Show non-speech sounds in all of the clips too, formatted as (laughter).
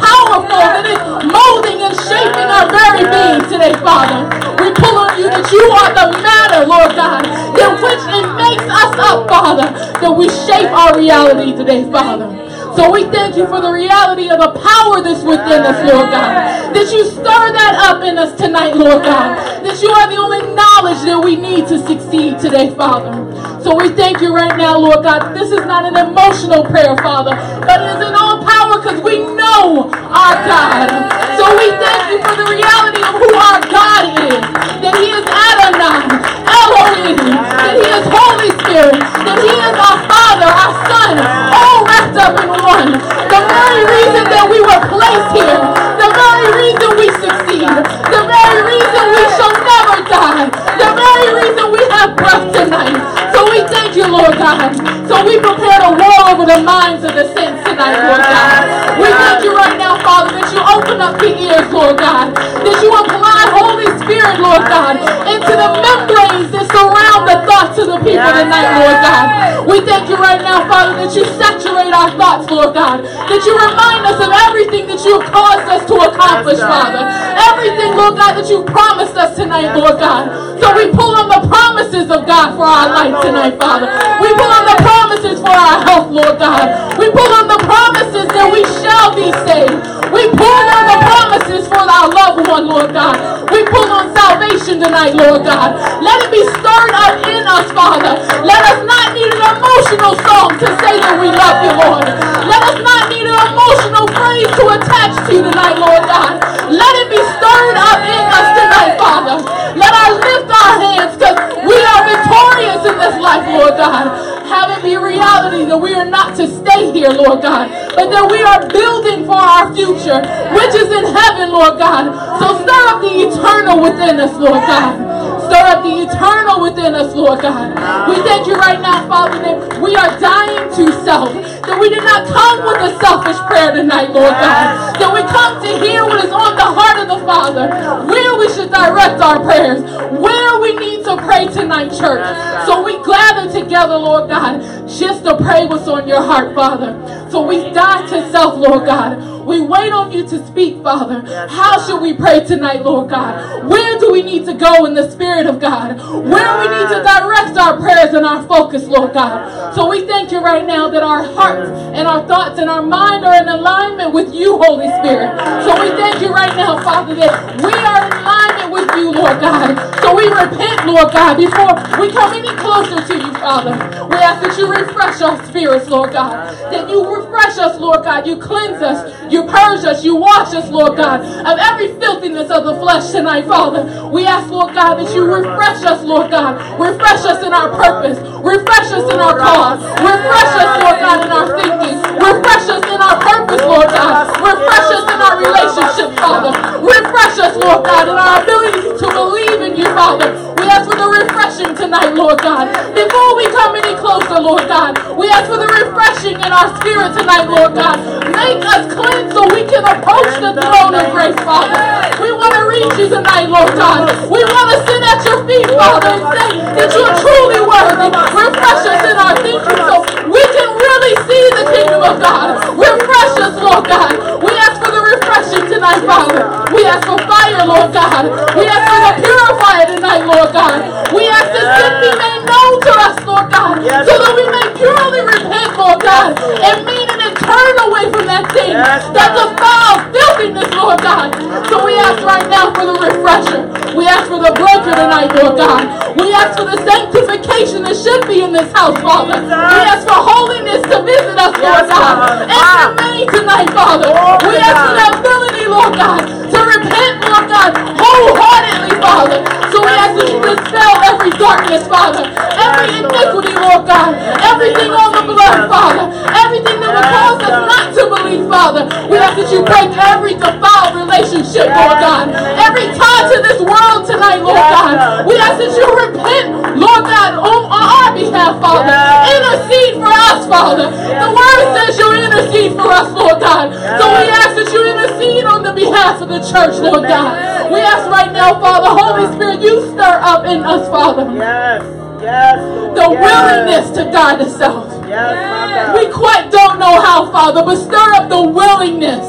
powerful that is molding and shaping our very being today, Father. We pull on you that you are the matter, Lord God, in which it makes us up, Father, that we shape our reality today, Father. So we thank you for the reality of the power that's within us, Lord God. That you stir that up in us tonight, Lord God. That you are the only knowledge that we need to succeed today, Father. So we thank you right now, Lord God. This is not an emotional prayer, Father, but it is an all because we know our God. So we thank you for the reality of who our God is. That He is Adonai, Elohim, that He is Holy Spirit, that He is our Father, our Son, oh, all wrapped up in one. The very reason that we were placed here, the very reason we succeed, the very reason we shall never die, the very reason we have breath tonight. So we thank you, Lord God. So we prepare a war over the minds of the saints tonight, Lord God. We thank you right now, Father, that you open up the ears, Lord God. That you apply Holy Spirit, Lord God, into the membranes that surround the thoughts of the people tonight, Lord God. We thank you right now, Father, that you saturate our thoughts, Lord God. That you remind us of everything that you have caused us to accomplish, Father. Everything, Lord God, that you promised us tonight, Lord God. So we pull on the promises of God for our life tonight, Father. We pull on the promises for our health, Lord God. We pull on the promises that we shall be saved. We pull on the promises for our loved one, Lord God. We pull on salvation tonight, Lord God. Let it be stirred up in us, Father. Let us not need an emotional song to say that we love you, Lord. Let us not need an emotional phrase to attach to you tonight, Lord God. Let it be stirred up in us tonight, Father. Let us lift our hands because we are victorious in this life, Lord God. Have it be reality that we are not to stay here, Lord God, but that we are building for our future, which is in heaven, Lord God. So stir up the eternal within us, Lord God. Stir up the eternal within us, Lord God. We ah. thank you right now, Father, that we are dying to self. That we did not come with a selfish prayer tonight, Lord God. That we come to hear what is on the heart of the Father. Where we should direct our prayers. Where we need to pray tonight, church. So we gather together, Lord God, just to pray what's on your heart, Father. So we die to self, Lord God. We wait on you to speak, Father. How should we pray tonight, Lord God? Where do we need to go in the Spirit of God? Where we need to direct our prayers and our focus, Lord God. So we thank you right now that our hearts and our thoughts and our mind are in alignment with you, Holy Spirit. So we thank you right now, Father, that we are in alignment with you, Lord God. So we repent, Lord God, before we come any closer to you, Father. We ask that you refresh our spirits, Lord God. That you refresh us, Lord God. You cleanse us. You purge us. You wash us, Lord God, of every filthiness of the flesh tonight, Father. We ask, Lord God, that you refresh us, Lord God. Refresh us in our purpose. Refresh us in our cause. Refresh us, Lord God, in our thinking. Refresh us in our purpose, Lord God. Refresh us in our relationship, Father. Refresh us, Lord God, in our ability to believe in you, Father. We ask for the refreshing tonight, Lord God. Before we come any closer, Lord God, we ask for the refreshing in our spirit tonight, Lord God. Make us clean so we can approach the throne of grace, Father. We want to reach you tonight, Lord God. We want to sit at your feet, Father, and say that you're truly worthy. Refresh us in our thinking so we can really see the kingdom of God. Refresh us, Lord God. We ask for the refreshing tonight, Father. We ask for fire, Lord God. We ask for the purifier tonight, Lord God. We ask that sin be made known to us, Lord God, so that we may purely repent, Lord God, and mean it and turn away from that thing that defiles filthiness, Lord God. So we ask right now for the refresher. We ask for the breaker tonight, Lord God. We ask for the sanctification that should be in this house, Father. We ask for holiness to visit us, Lord God, and remain tonight, Father. We ask for the ability, Lord God, to repent, Lord God, wholeheartedly, Father. So we ask that you dispel every darkness, Father, every iniquity, Lord God, everything on the blood, Father, everything that would cause us not to believe, Father. We ask that you break every defiled relationship, Lord God, every tie to this world tonight, Lord God. We ask that you repent, Lord God, on, on our behalf, Father. Intercede for us, Father. The word says you intercede for us, Lord God. So we ask that you intercede on the behalf of the church, Lord God. We ask right now, Father, Holy Spirit, you stir up in us, Father. Yes. Yes. Lord. The yes. willingness to die to self. Yes. We quite don't know how, Father, but stir up the willingness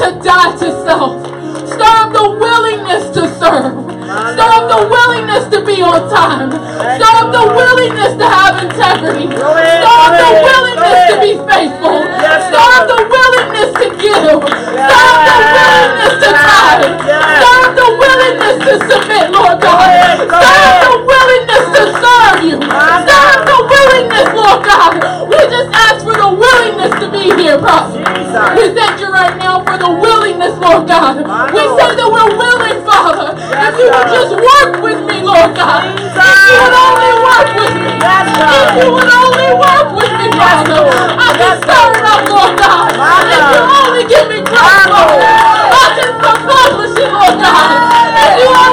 to die to Yes. Stir the willingness to serve. Stir the willingness to be on time. Stir the willingness to have integrity. Stir the willingness to be faithful. Stir the willingness to give. Stir the willingness to tithe. Stir the willingness to submit, Lord God. Stir the willingness to serve you. Stir the willingness, Lord God. We just be here, Father. Jesus. We thank you right now for the willingness, Lord God. My We Lord. say that we're willing, Father. Yes, if you would just work with me, Lord God. Jesus. If you would only work with me. Yes, If you would only work with me, Father. I can stir it up, Lord God. My If you only give me grace, Lord. Lord. I can accomplish it, Lord God. If you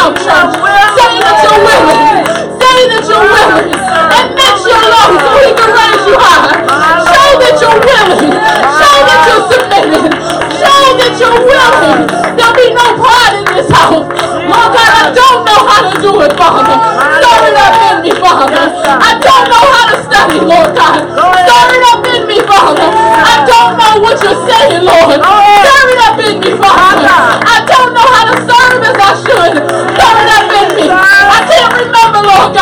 your mouth, church. Say that you're willing. Say that you're willing. Admit you're low so he can raise you high. Show that you're willing. Show that you're submitted. Show that you're willing. There'll be no pride in this house. Lord God, I don't know how to do it, Father. Stir it up in me, Father. I don't know how to study, Lord God. Stir it up in me, Father. I don't know what you're saying, Lord. Stir it up in me, Father.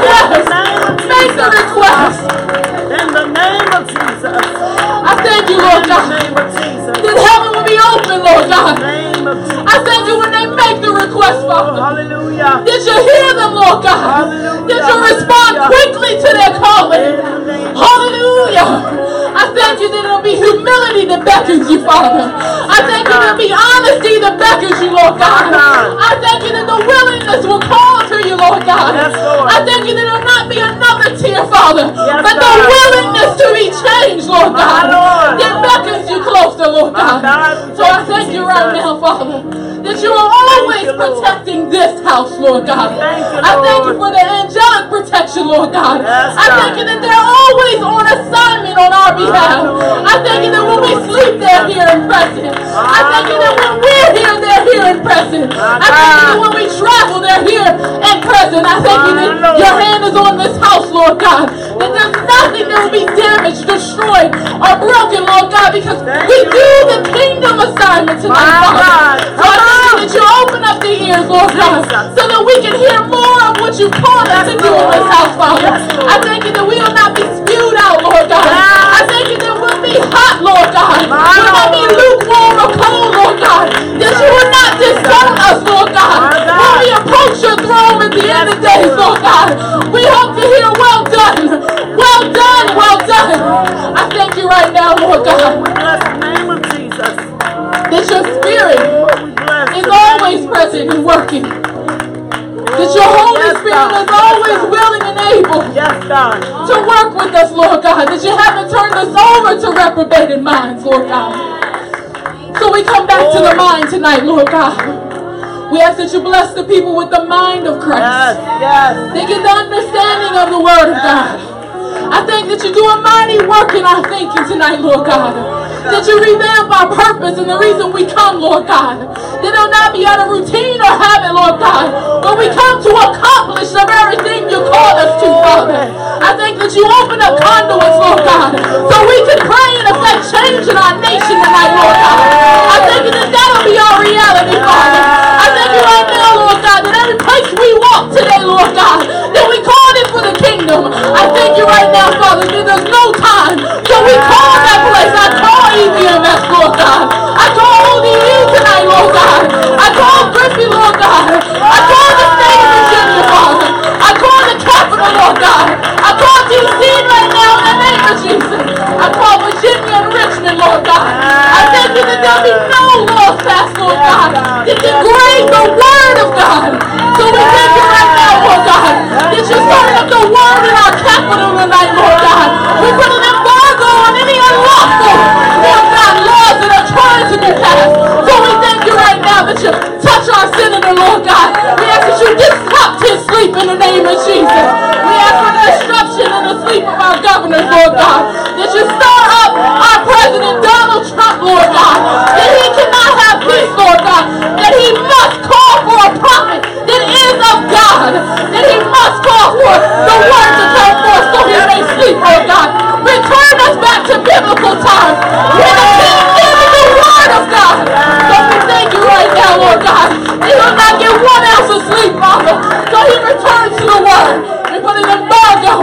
request. Make the request. In the name of Jesus. I thank you, Lord God. In the name of Jesus. That heaven will be open, Lord In the God. name of Jesus. I thank you when they make the request, Oh, Father. hallelujah. Did you hear them, Lord God? Hallelujah. Did you respond quickly to their calling? In the name of Hallelujah. I thank you that it'll be humility that beckons you, Father. I thank you that it'll be honesty that beckons you, Lord God. I thank you that the willingness will call Lord God. Yes, Lord. I thank you that it'll not be another tear, Father, Yes, but the willingness to be changed, Lord God, Lord. that beckons you closer, Lord God. So I thank you, right now, Father, that you are always protecting this house, Lord God. I thank you for the angelic protection, Lord God. I thank you that they're always on assignment on our behalf. I thank you that when we sleep, they're here and present. I thank you that when we're here, they're here and present. I thank you that when we travel, they're here and present. I thank you that your hand is on this house, Lord God. That there's nothing that will be damaged, destroyed, or broken, Lord God, because Thank we you, do the kingdom assignment tonight, Father. God. So I thank that you open up the ears, Lord God, so that we can hear more of what you called us to do in this house, Father. I thank you that we will not be spewed out, Lord God. I thank you that we'll be hot, Lord God. We'll not be lukewarm or cold, Lord God. That you will not disown us, Lord God. We approach your throne at the end of days, Lord God, we hope to hear, well done, well done, well done. I thank you right now, Lord God, bless the name of Jesus. that your spirit is always present and working. That your Holy Spirit is always willing and able Yes, God. to work with us, Lord God. That you haven't turned us over to reprobated minds, Lord God. So we come back to the mind tonight, Lord God. We ask that you bless the people with the mind of Yes, Christ. yes. They get the understanding of the word of God. I thank that you do a mighty work in our thinking tonight, Lord God. That you revamp our purpose and the reason we come, Lord God. That it'll not be out of routine or habit, Lord God. But we come to accomplish the very thing you called us to, Father. I thank that you open up conduits, Lord God, so we can pray and affect change in our nation tonight, Lord God. I thank you that that'll be our reality, Father. I thank you right now, Lord God, that today, Lord God, that we called it for the kingdom. I thank you right now, Father, that there's no time. So we call that place. I call EVMS, Lord God. I call ODU tonight, Lord God. I call Griffey, Lord God. I call the state of Virginia, Father. I call the capital, Lord God. I call DC right now in the name of Jesus. I call Virginia and Richmond, Lord God. I thank you that there'll be no law fast, Lord God. To degrade the word of God. So we thank you right now, Lord God, that you're stirring up the word in our capital tonight, Lord God. We put an embargo on any unlawful, Lord God, laws that are trying to be passed. So we thank you right now that you touch our senator, Lord God. We ask that you disrupt his sleep in the name of Jesus. The word to come forth so he may sleep, Lord God. Return us back to biblical times. When the king is the word of God. So we thank you right now, Lord God. He will not get one ounce of sleep, Father. So he returns to the word. We put an embargo.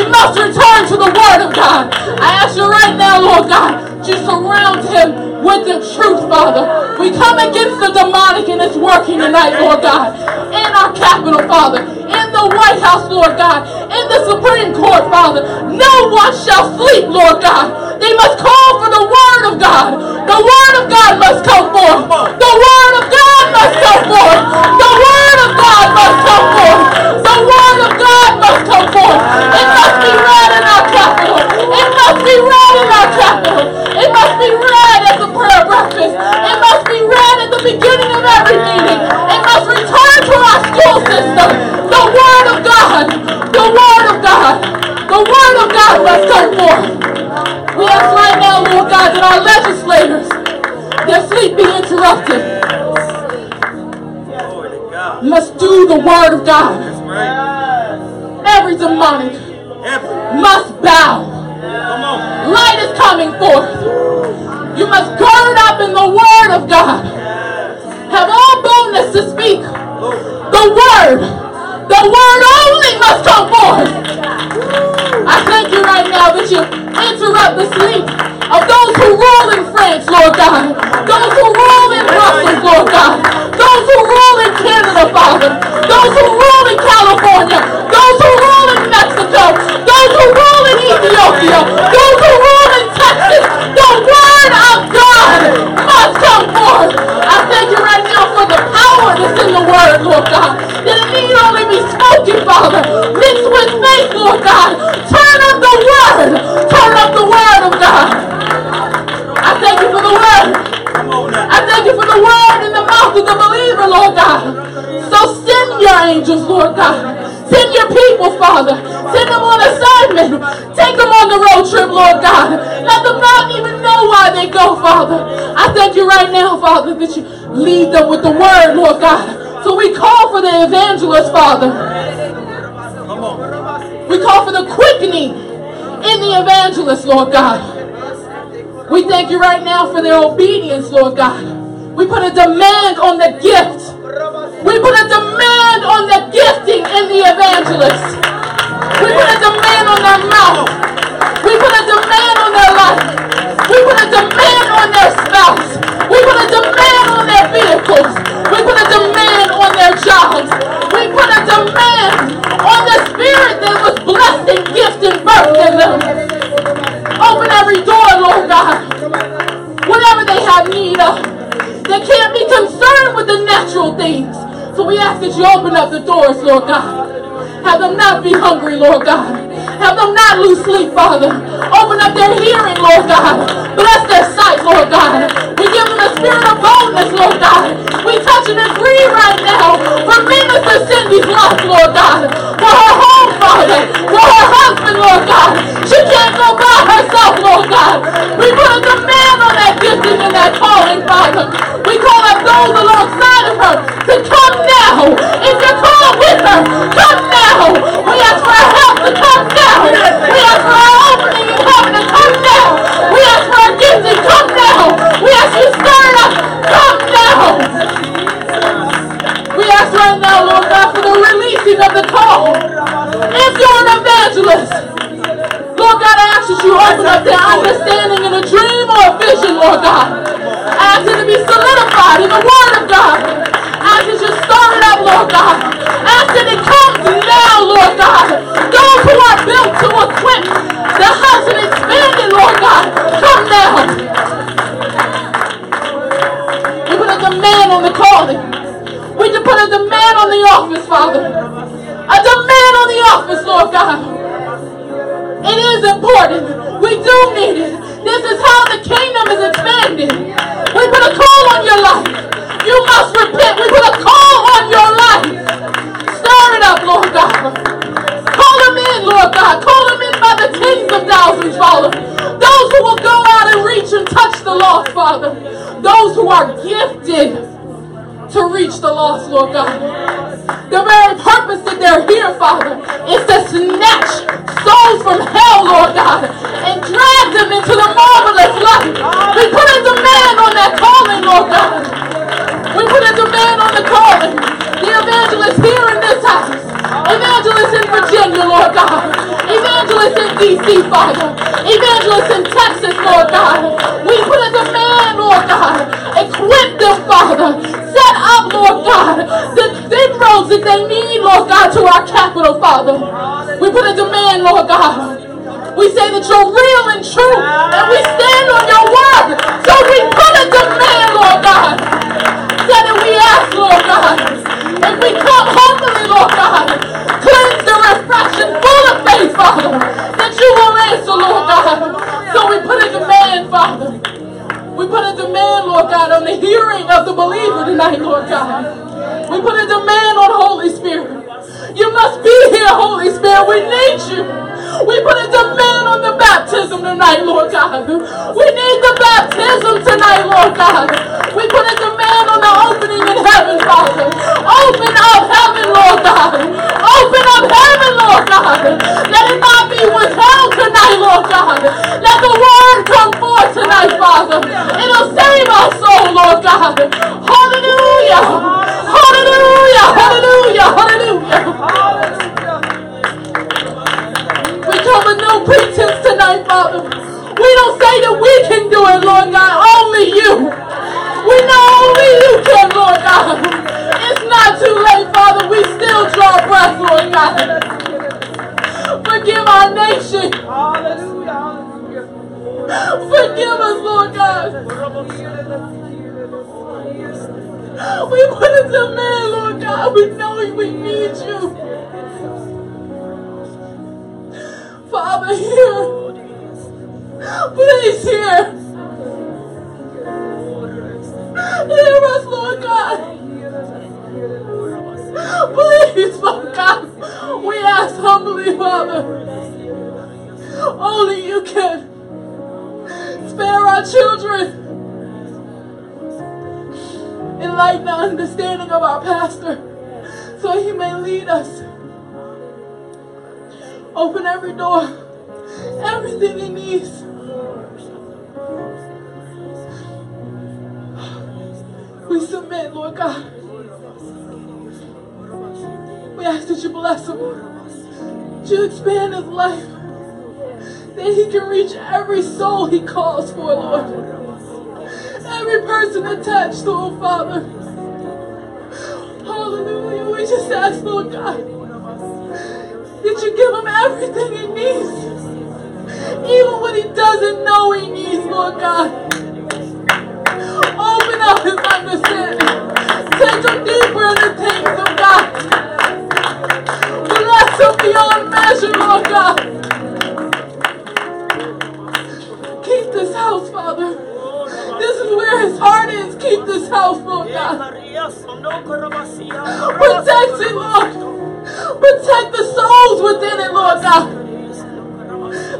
He must return to the word of God. I ask you right now, Lord God, to surround him with the truth, Father. We come against the demonic and it's working tonight, Lord God. In our capital, Father. In the White House, Lord God. In the Supreme Court, Father. No one shall sleep, Lord God. They must call for the word of God. The word of God must come forth. The word of God must come forth. The word of God must come forth. The word of God must come forth. It must be read in our capital. It must be read in our capital. It must be read at the prayer breakfast. It must be read at the beginning of every meeting. It must return to our school system. The word of God. The word of God. The word of God must come forth. We ask right now, Lord God, that our legislators, their sleep be interrupted, Glory to God. must do the word of God. Every demonic Every. must bow. Come on. Light is coming forth. You must gird up in the word of God. Have all boldness to speak the word. The word only must come forth. I thank you right now that you interrupt the sleep of those who rule in France, Lord God. Those who rule in Brussels, Lord God. Those who rule in Canada, Father. Those who rule in California. Those who rule in Mexico. Those who rule in Ethiopia. Those who rule in Texas. The word of God must come forth. I thank you right now for the power that's in the word, Lord God. That it need only be spoken, Father. Mixed with faith, Lord God. Turn up the word. Turn up the word of God. I thank you for the word. Come on now. I thank you for the word in the mouth of the believer, Lord God. So send your angels, Lord God. Send your people, Father. Send them on assignment. Take them on the road trip, Lord God. Let them not even know why they go, Father. I thank you right now, Father, that you lead them with the word, Lord God. So we call for the evangelist, Father. We call for the quickening in the evangelist, Lord God. We thank you right now for their obedience, Lord God. We put a demand on the gift. We put a demand on the gifting in the evangelist. We put a demand on their mouth. We put a demand on their life. We put a demand on their spouse. We put a demand on their vehicles. We put a demand their jobs. We put a demand on the spirit that was blessed and gifted birth in them. Open every door, Lord God. Whatever they have need of. They can't be concerned with the natural things. So we ask that you open up the doors, Lord God. Have them not be hungry, Lord God. Have them not lose sleep, Father. Open up their hearing, Lord God. Bless their sight, Lord God. We give them a spirit of boldness, Lord God. We touch and agree right now for Minister Cindy's life, Lord God. For her home, Father. For her husband, Lord God. She can't go by herself, Lord God. We put a demand on that gifting and that calling, Father. We call up those alongside of her to come now. If you're with her, come now. We ask for help to come We ask for our opening to come now. We ask for our gifting, come. We ask you come. We ask right now, Lord God, for of the call. If you're an evangelist, Lord God, I ask that you open up their understanding in a dream or a vision, Lord God. I ask it to be solidified in the Word of God. I ask that you stir it up, Lord God. I ask that it comes now, Lord God. Those who are built to equip the house and expand it, Lord God, come now. We put a demand on the calling. We just put a demand on the office, Father. A demand on the office, Lord God. It is important. We do need it. This is how the kingdom is expanding. We put a call on your life. You must repent. We put a call on your life. Stir it up, Lord God. Call them in, Lord God. Call them in by the tens of thousands, Father. Those who will go out and reach and touch the lost, Father. Those who are gifted to reach the lost, Lord God. The very purpose that they're here, Father, is to snatch souls from hell, Lord God, and drag them into the marvelous light. We put a demand on that calling, Lord God. We put a demand on the calling. The evangelist here in this house. Evangelist in Virginia, Lord God. Evangelist in D.C., Father. Evangelist in Texas, Lord God. We put a demand, Lord God. Equip them, Father. Set up, Lord God, the inroads that they need, Lord God, to our capital, Father. We put a demand, Lord God. We say that you're real and true, and we stand on your word. So we put a demand, Lord God. That if we ask, Lord God, if we come humbly, Lord God, cleanse the reflection full of faith, Father, that you will answer, Lord God. So we put a demand, Father. We put a demand, Lord God, on the hearing of the believer tonight, Lord God. We put a demand on Holy Spirit. You must be here, Holy Spirit. We need you. We put a demand on the baptism tonight, Lord God. We need the baptism tonight, Lord God. We put a demand on the opening in heaven, Father. Open up heaven, Lord God. Open up heaven, Lord God. Let it not be withheld tonight, Lord God. Let the word come forth tonight, Father. It'll save our soul, Lord God. Hallelujah. Hallelujah. Hallelujah. Hallelujah. We come with no pretense tonight, Father. We don't say that we can do it, Lord God. Only you. We know only you can, Lord God. It's not too late, Father. We still draw breath, Lord God. Forgive our nation. Forgive us, Lord God. (gasps) We a demand, Lord God. We know we need you. Father, hear. Please hear. Hear us, Lord God. Please, Lord God. We ask humbly, Father. Only you can. Spare our children. Enlighten the understanding of our pastor so he may lead us. Open every door, everything he needs. We submit, Lord God. We ask that you bless him. That you expand his life. That he can reach every soul he calls for, Lord. Every person attached him, Father. Hallelujah. We just ask, Lord God, that you give him everything he needs. Even when he doesn't know he needs, Lord God. Open up his understanding. Take him deeper in the things of God. Bless him beyond measure, Lord God. Keep this house, Father. This is where his heart is. Keep this house, Lord God. Protect it, Lord. Protect the souls within it, Lord God.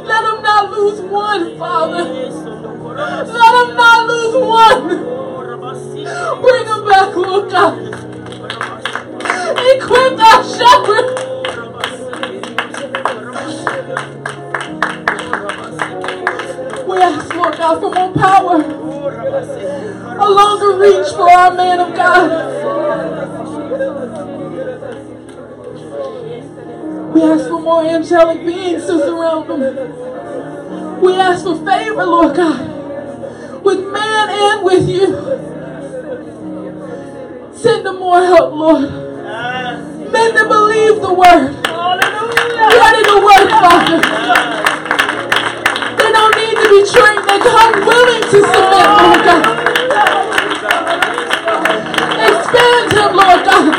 Let them not lose one, Father. Let them not lose one. Bring them back, Lord God. Equip our shepherd. We ask, Lord God, for more power. A longer reach for our man of God. We ask for more angelic beings to surround them. We ask for favor, Lord God, with man and with you. Send them more help, Lord. Men to believe the word. Ready to work, Father. They don't need to be trained. They come willing to submit, Lord God. Expand him, Lord God.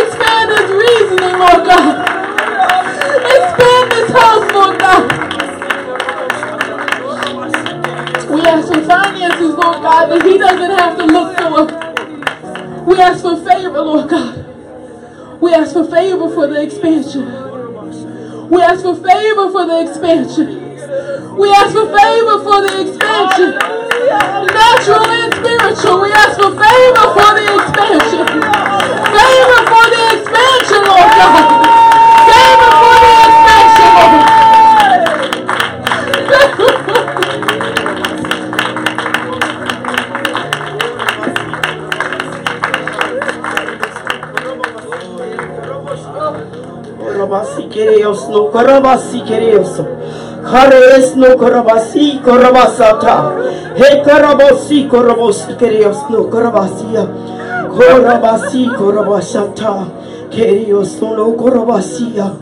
Expand his reasoning, Lord God. Expand his house, Lord God. We ask for finances, Lord God, that he doesn't have to look for. We ask for favor, Lord God. We ask for favor for the expansion. We ask for favor for the expansion. We ask for favor for the expansion. Natural and spiritual. We ask for favor for the expansion. Favor for the expansion, Lord God. Favor for the expansion, Korabasi kereos no korabasi kereos. Kares no korabasi korabasata. He korabasi korabasi kereos no korabasia. Korabasi korabasata. Kereos no korabasia.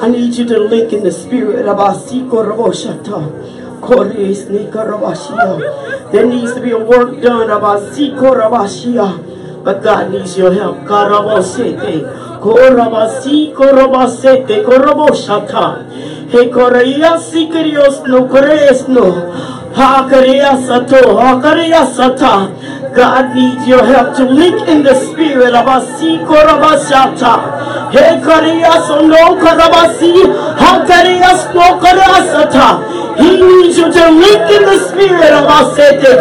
I need you to link in the spirit of Asi korabashata. Kores ni korabasia. There needs to be a work done of Asi korabashia. But God needs your help. Karabosete. Korabasi, korabasete, koroboshata. He koreyasi kirios no korees no. Ha koreasato, ha koreasata. God needs your help to link in the spirit of Asi korabashata. He koreaso no korabasi, ha koreas no korasata. He needs you to in the spirit of Asete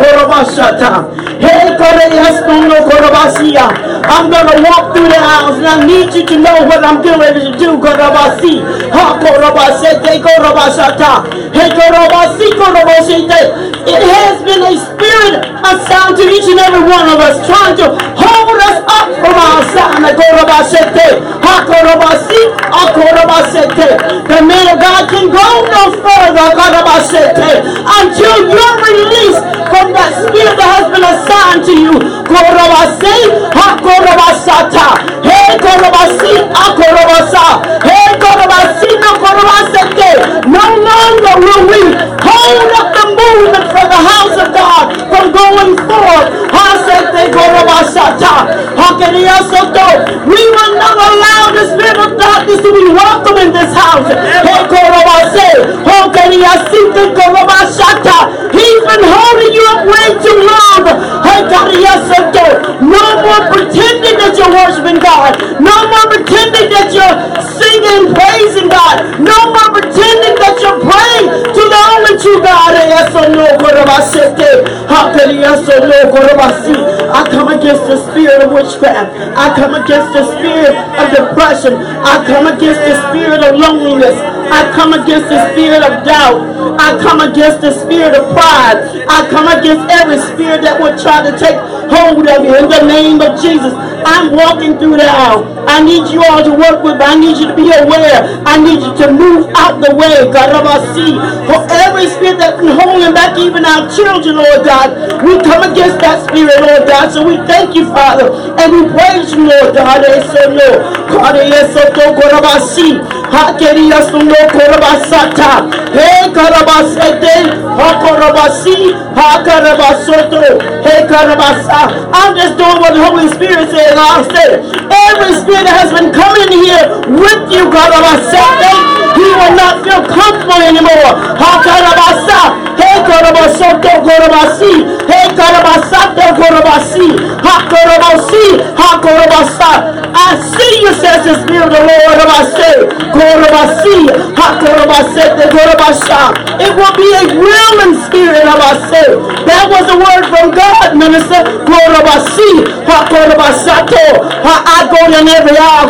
korabasia. I'm gonna walk through the aisles and I need you to know what I'm ready to do. Korabasi. Ha korabasete korabashata. Hey korabasi korabashete. It has been a spirit assigned to each and every one of us trying to hold us up from our assignment. The man of God can go no further. Until you're released from that spirit that has been assigned to you. Korabase. Ha korabasata. Hey korabasi. Ha korabasa. Hey korabasi. No korabasete. No longer will we hold up the movement for the house of God from going forth. Hasete korabasata. Hakeriasoto. We will not allow the spirit of darkness to be welcome in this house. He's been holding you up way too long. No more pretending that you're worshiping God. No more pretending that you're singing, praising God. No more pretending that you're praying to the only true God. Korabasete. I come against the spirit of witchcraft. I come against the spirit of depression. I come against the spirit of loneliness. I come against the spirit of doubt. I come against the spirit of pride. I come against every spirit that would try to take hold of you in the name of Jesus. I'm walking through the aisle. I need you all to work with. I need you to be aware. I need you to move out the way. God, see for every spirit that's been holding back even our children, Lord God. We come against that spirit, Lord God. So we thank you, Father, and we praise you, Lord God. Hey karabasete. Ha korabasi. Ha karabasoto. Hey karabasa. I'm just doing what the Holy Spirit said. I'll say. Every spirit that has been coming here with you, karabasete. He will not feel comfortable anymore. Ha karabasa. Hey karabasoto korabasi. Hey karabasato korabasi. Ha korabasi. Ha korabasa. I see you, says the Spirit of the Lord. I say. Korabasi. It will be a willing spirit of our soul. That was a word from God, minister. I go in every hour,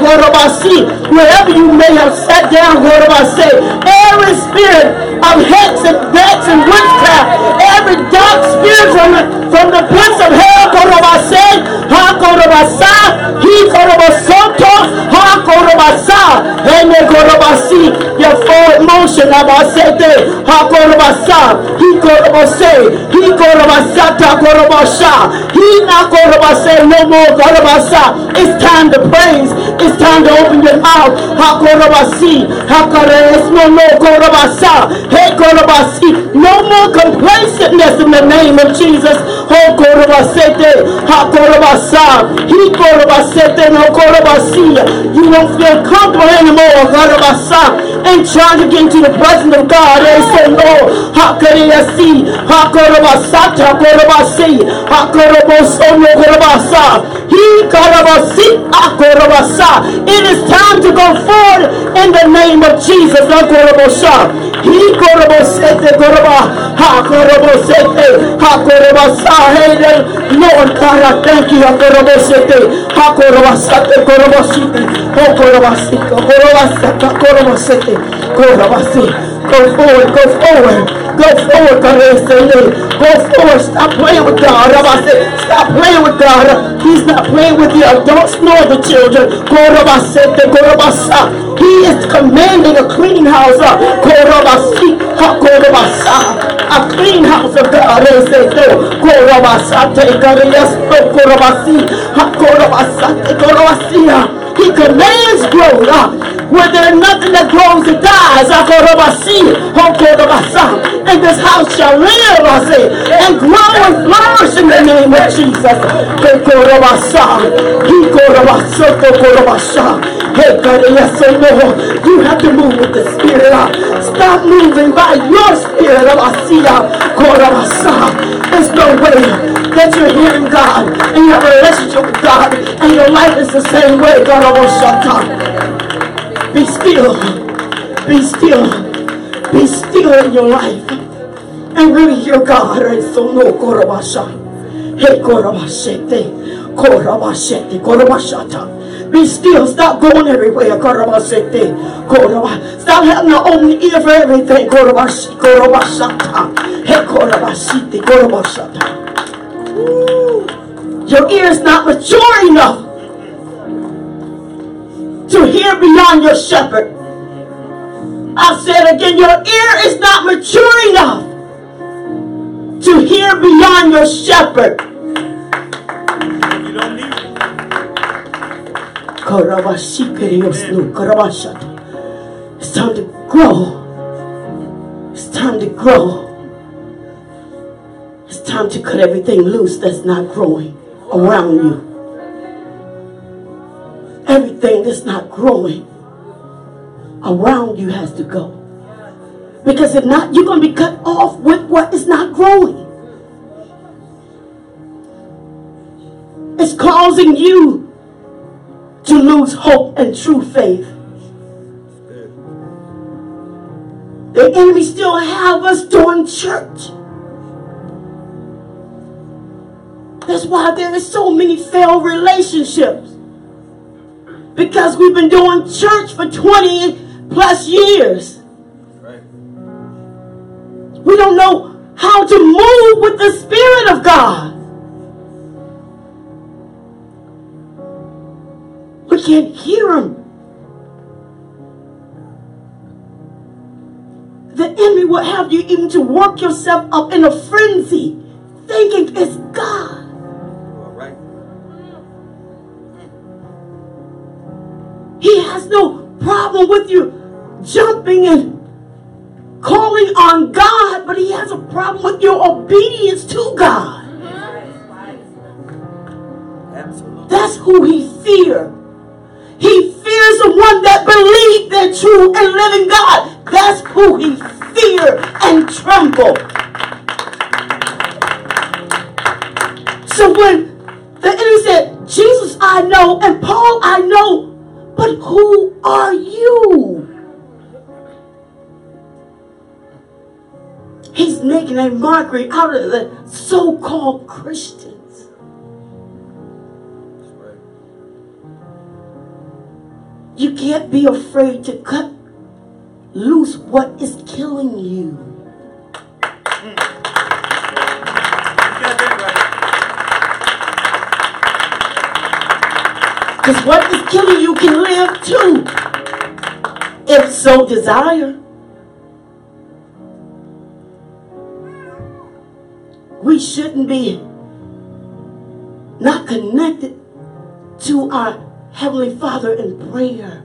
wherever you may have sat down, every spirit of hex and bets and witchcraft, every dark spirit from the, from the pits of hell, he your forward motion abasete hakorobasa he korobase he korobasata korobasha he na korobase no more korobasa. It's time to praise it's time to open your mouth. Hakorobasi hakares no korobasa hey korobasi no more complacentness in the name of Jesus hakorobasete hakorobasa he korobasete no korobasi you won't feel comfortable anymore korobasa and trying to get into the presence of God. And say, Lord, Hakariyasi, Hakorobasata, Korobasi, Hakorobosono, Korobasa, He Korobasi, Hakorobasa. It is time to go forward in the name of Jesus. Hakorobosha. He Korobosete, Koroba, Hakorobosete, Hakorobasa. Hey, Lord God, I thank you. Hakorobosete, Hakorobasate, Korobosite, Hakorobasite, Korobasata, Korobosete. Go forward, go forward, go forward, Go forward, stop playing with God. Stop playing with God. He's not playing with the adults nor the children. He is commanding a clean house. A clean house of God. He commands growth ah, up. where there's nothing that grows and dies. Ah, and this house shall live, I say, and grow and flourish in the name of Jesus. You have to move with the Spirit. Ah, stop moving by your Spirit. There's no way that you're hearing God and you have a relationship with God and your life is the same way. God, Be still. Be still. Be still in your life. And really hear God. Be still. Stop going everywhere. Stop having an open ear for everything. Your ear is not mature enough to hear beyond your shepherd. I said again, your ear is not mature enough to hear beyond your shepherd. You don't need It's time to grow. It's time to grow. It's time to cut everything loose that's not growing around you everything that's not growing around you has to go. Because if not, you're going to be cut off with what is not growing. It's causing you to lose hope and true faith. The enemy still have us doing church. That's why there is so many failed relationships. Because we've been doing church for 20 plus years. Right. We don't know how to move with the Spirit of God. We can't hear Him. The enemy will have you even to work yourself up in a frenzy, thinking it's God. No problem with you jumping and calling on God, but he has a problem with your obedience to God. That's who he fears. He fears the one that believe that true and living God. That's who he fear and tremble. So when the enemy said, Jesus I know and Paul I know, but who are you? He's making a mockery out of the so-called Christians. You can't be afraid to cut loose what is killing you. You Because what is killing you can live too. If so desire. We shouldn't be not connected to our Heavenly Father in prayer.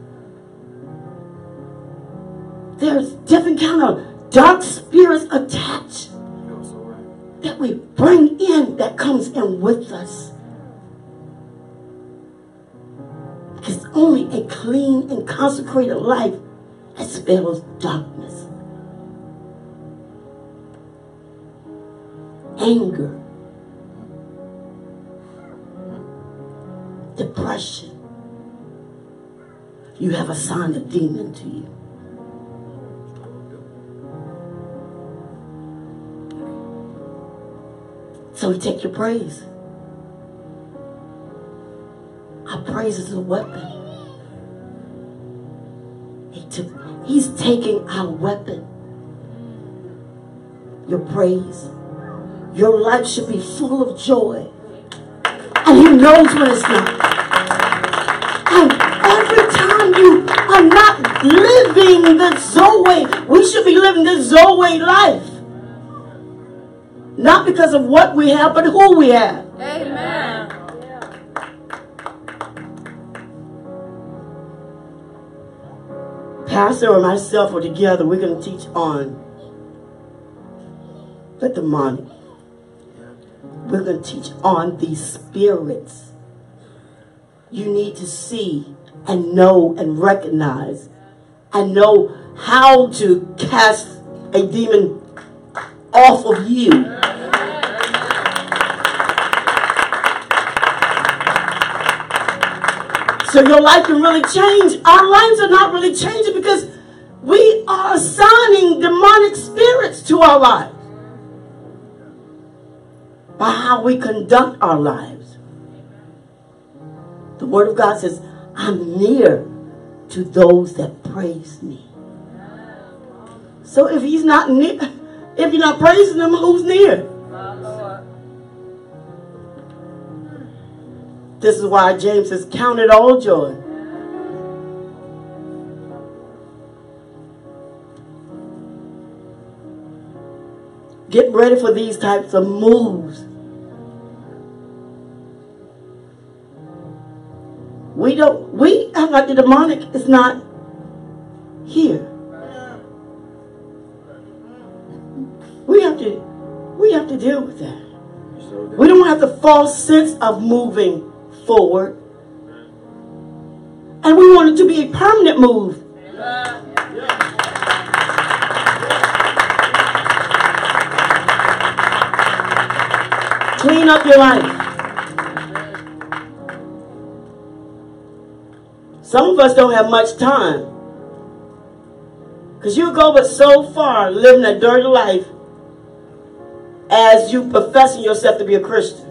There's different kind of dark spirits attached You're so right. that we bring in that comes in with us. Because only a clean and consecrated life expels darkness. Anger. Depression. You have assigned a demon to you. So we take your praise. Our praise is a weapon. He took, he's taking our weapon. Your praise. Your life should be full of joy. And he knows when it's not. And every time you are not living the Zoe, we should be living the Zoe life. Not because of what we have, but who we have. Pastor and myself are together. We're going to teach on the demonic. We're going to teach on these spirits. You need to see and know and recognize and know how to cast a demon off of you. So your life can really change. Our lives are not really changing because we are assigning demonic spirits to our lives by how we conduct our lives. The Word of God says, I'm near to those that praise me. So if he's not near, if you're not praising him, who's near? This is why James says, Count it all joy. Get ready for these types of moves. We don't, we act like the demonic is not here. We have to, we have to deal with that. That- We don't have the false sense of moving forward. And we want it to be a permanent move. Clean up your life. Some of us don't have much time. Because you go but so far living a dirty life as you professing yourself to be a Christian.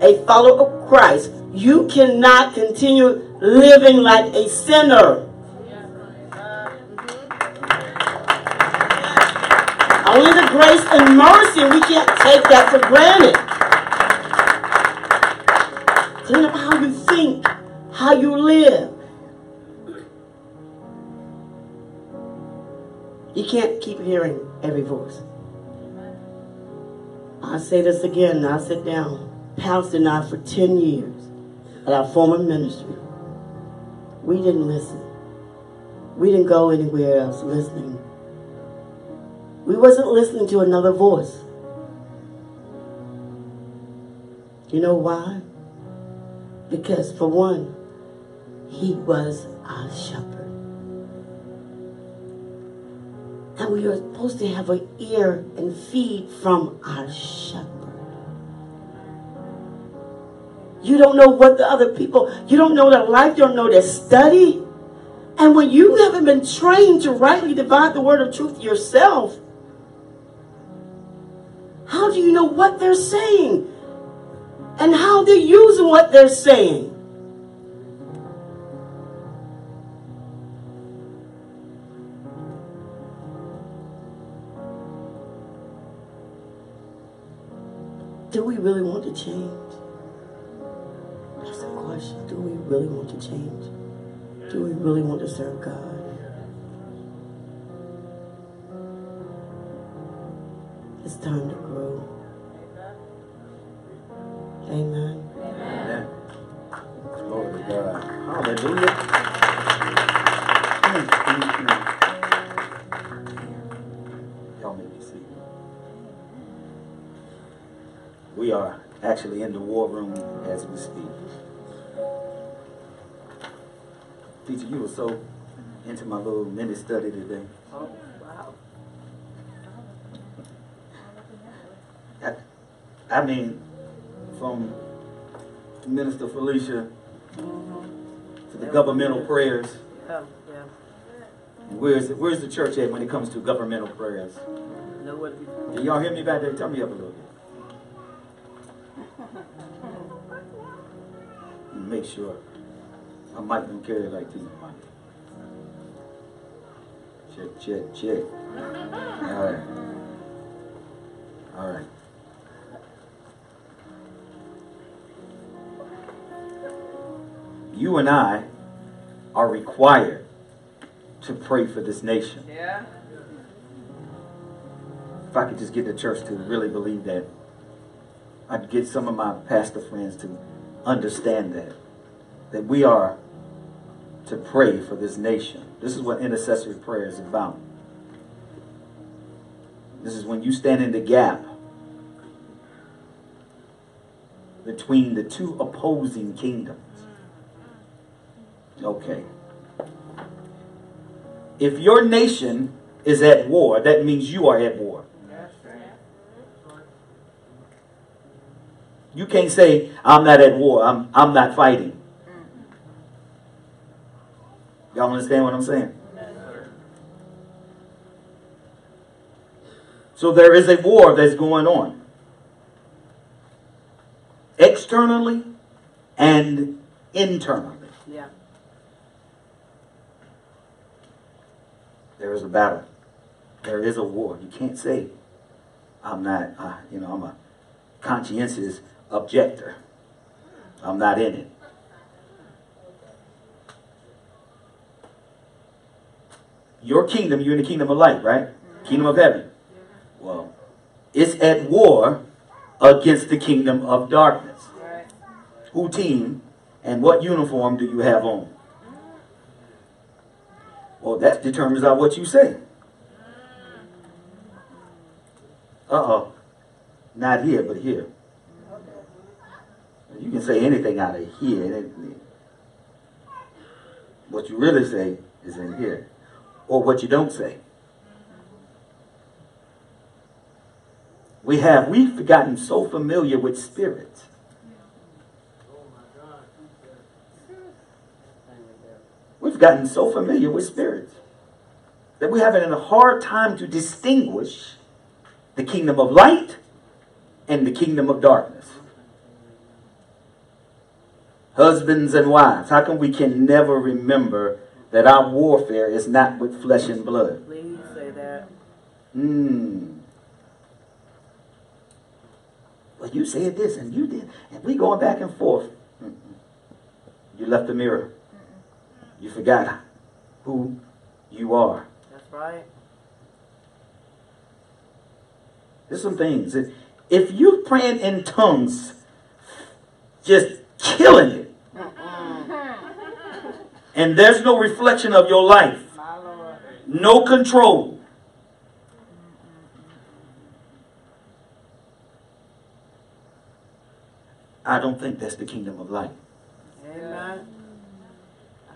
A follower of Christ, you cannot continue living like a sinner. Only the grace and mercy, we can't take that for granted. Think of how you think, how you live. You can't keep hearing every voice. I say this again, I sit down. Pastor and I for 10 years at our former ministry. We didn't listen. We didn't go anywhere else listening. We wasn't listening to another voice. You know why? Because for one, he was our shepherd. And we are supposed to have an ear and feed from our shepherd. You don't know what the other people, you don't know their life, you don't know their study. And when you haven't been trained to rightly divide the word of truth yourself, how do you know what they're saying? And how they're using what they're saying? Do we really want to change? That's the question. Do we really want to change? Do we really want to serve God? It's time to grow. Amen. Amen. Glory to God. Hallelujah. Y'all may be seated. We are actually in the war room as we speak. Teacher, you were so into my little mini study today. Oh, wow. I, I mean, from Minister Felicia mm-hmm. to the governmental prayers. Oh, yeah. Where's where's the church at when it comes to governmental prayers? What Can y'all hear me back there? Turn me up a little bit. (laughs) Make sure. I might don't carry like this. Check, check, check. All right. All right. You and I are required to pray for this nation. Yeah. If I could just get the church to really believe that, I'd get some of my pastor friends to understand that. That we are to pray for this nation. This is what intercessory prayer is about. This is when you stand in the gap between the two opposing kingdoms. Okay. If your nation is at war, that means you are at war. You can't say, I'm not at war, I'm, I'm not fighting. Y'all understand what I'm saying? So there is a war that's going on. Externally and internally. Yeah. There is a battle. There is a war. You can't say, I'm not, uh, you know, I'm a conscientious objector. I'm not in it. Your kingdom, you're in the kingdom of light, right? Kingdom of heaven. Well, it's at war against the kingdom of darkness. Who team and what uniform do you have on? Well, that determines out what you say. Mm. Uh-oh. Not here, but here. You can say anything out of here. What you really say is in here. Or what you don't say. We have, we've gotten so familiar with spirits. We've gotten so familiar with spirits that we're having a hard time to distinguish the kingdom of light and the kingdom of darkness. Husbands and wives, how come we can never remember that our warfare is not with flesh and blood? Please say that. Hmm. Well, you said this and you did, and we going back and forth. You left the mirror. You forgot who you are. That's right. There's some things. If- If you praying in tongues, just killing it, and there's no reflection of your life, no control. I don't think that's the kingdom of light. Amen.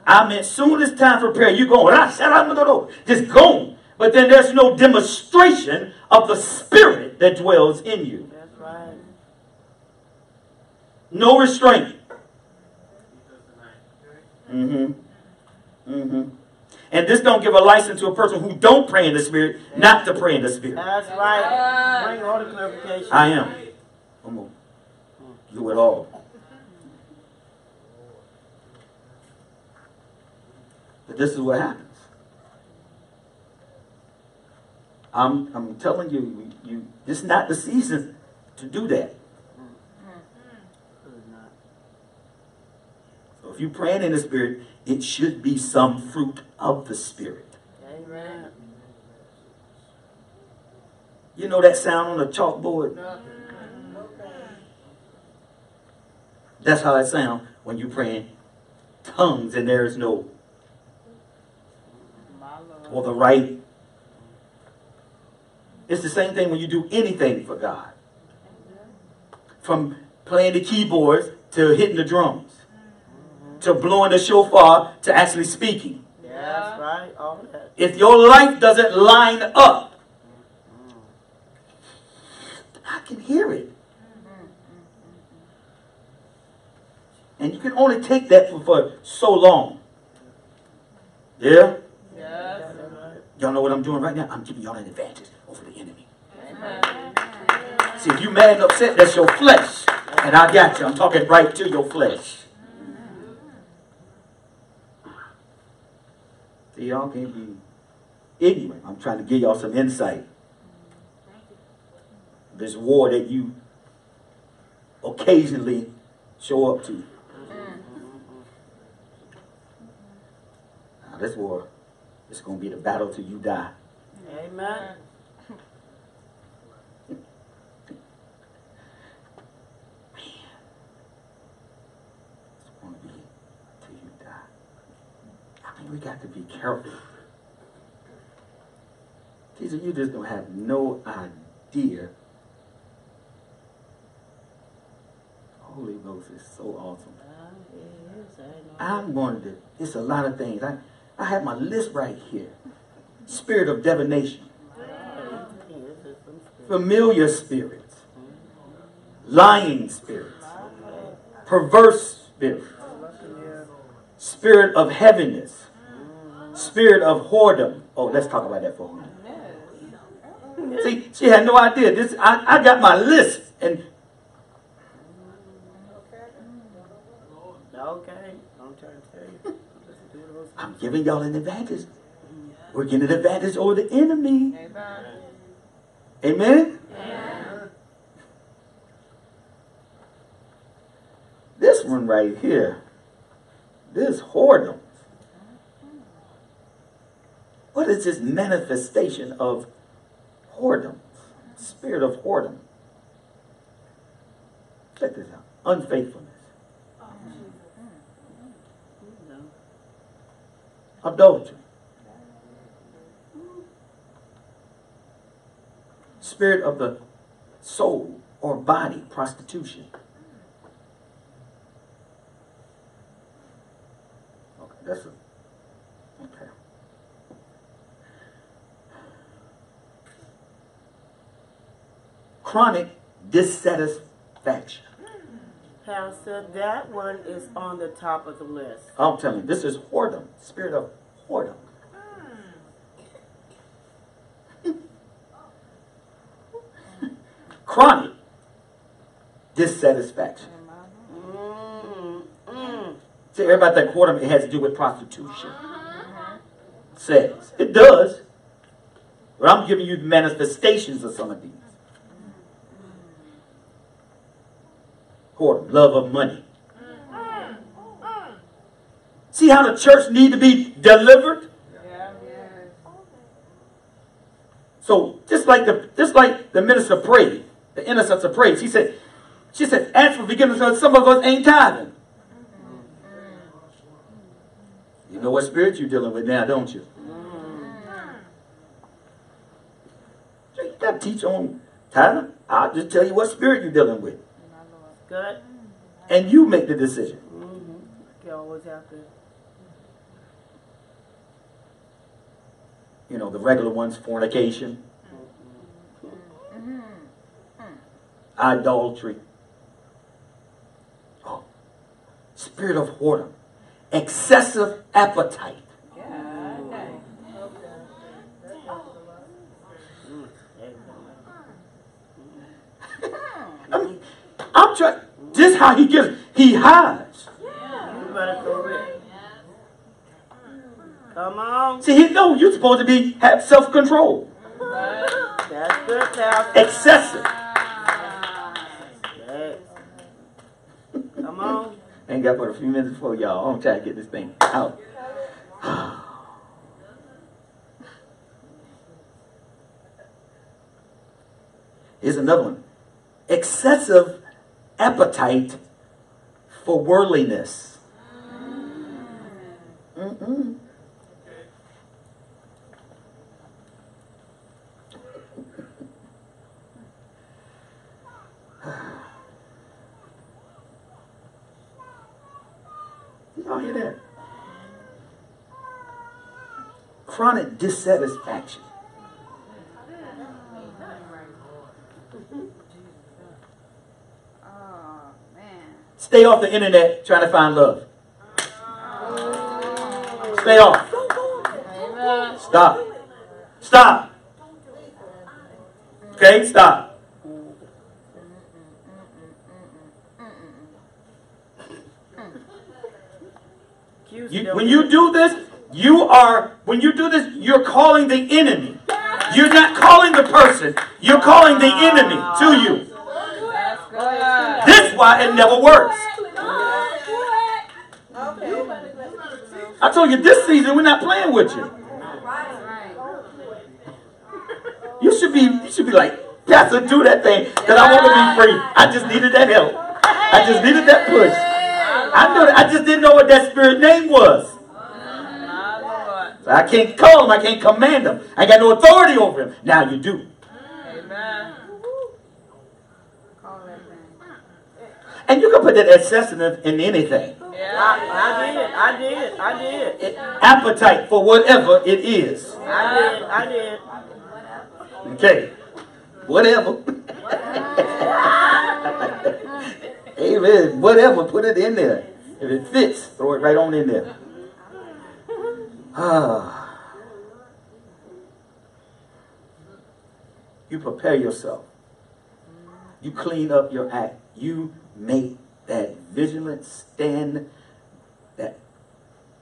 I mean, soon as time for prayer, you go, "Ah, shut up, no, no, no." just go. But then there's no demonstration of the spirit that dwells in you. That's right. No restraint. Mm-hmm. Mm-hmm. And this don't give a license to a person who don't pray in the spirit not to pray in the spirit. That's right. Bring all the clarification. I am. I'm gonna do it all. But this is what happens. I'm I'm telling you, you, you this is not the season to do that. So if you're praying in the spirit, it should be some fruit of the spirit. Amen. You know that sound on the chalkboard? That's how it sounds when you're praying tongues and there is no or the right. It's the same thing when you do anything for God. From playing the keyboards to hitting the drums, to blowing the shofar to actually speaking. That's right. All that. If your life doesn't line up, I can hear it. And you can only take that for, for so long. Yeah? That's right. Y'all know what I'm doing right now? I'm giving y'all an advantage over the enemy. See, if you mad and upset, that's your flesh. And I got you. I'm talking right to your flesh. See, y'all can't be ignorant. I'm trying to give y'all some insight. This war that you occasionally show up to. Now, this war, it's going to be the battle till you die. Amen. It's going to be till you die. I mean, we got to be careful. Teacher, you just don't have no idea. Holy Ghost is so awesome. Uh, know. I'm going to, it's a lot of things. I, I have my list right here. Spirit of divination, This is some stuff. familiar spirits, lying spirits, perverse spirits, spirit of heaviness, spirit of whoredom. Oh, let's talk about that for a minute. See, she had no idea. This I, I got my list, and Okay. I'm trying to tell you. Just do those I'm giving y'all an advantage. We're getting an advantage over the enemy. Amen. This one right here, this whoredom. What is this manifestation of whoredom? Spirit of whoredom. Check this out. Unfaithfulness. Adultery. Spirit of the soul or body, prostitution. Okay, that's a, okay. Chronic dissatisfaction. Pastor, that one is on the top of the list. I'm telling you, this is whoredom, spirit of whoredom. Chronic dissatisfaction. Mm, mm. See, everybody think whoredom it has to do with prostitution. Sex. It does. But I'm giving you the manifestations of some of these. Whoredom, love of money. See how the church need to be delivered? So just like the just like the minister prayed, the intercessor prayed. She said, she said, ask for forgiveness because some of us ain't tithing. You know what spirit you're dealing with now, don't you? You got to teach on tithing. I'll just tell you what spirit you're dealing with. Good. And you make the decision. Mm-hmm. You always have to. You know, the regular ones, fornication, mm-hmm. idolatry, oh, spirit of whoredom, excessive appetite. I mean, I'm trying. This how he gets, He hides. You better go it. Come on. See, he know you're supposed to be have self control. That's good. Excessive. Come on. Ain't got but a few minutes before y'all. I'm trying to get this thing out. (sighs) Here's another one. Excessive appetite for worldliness. Mm-mm. (sighs) Y'all hear that? Chronic dissatisfaction. Oh, man. Stay off the internet trying to find love. Stay off. Stop. Stop. Okay, stop. You, when you do this, you are, when you do this, you're calling the enemy. You're not calling the person, you're calling the enemy to you. That's. This why it never works. I told you this season we're not playing with you. You should be you should be like, Pastor, do that thing. Because I want to be free. I just needed that help. I just needed that push. I know that I just didn't know what that spirit name was. My Lord. So I can't call him, I can't command him. I got no authority over him. Now you do. Amen. Call that thing. And you can put that excessive in anything. Yeah. I, I did. I did. I did. It- appetite for whatever it is. I did. I did. Okay. Whatever. (laughs) Amen. Whatever. Put it in there. If it fits, throw it right on in there. Ah. (sighs) You prepare yourself. You clean up your act. You make that vigilant stand. That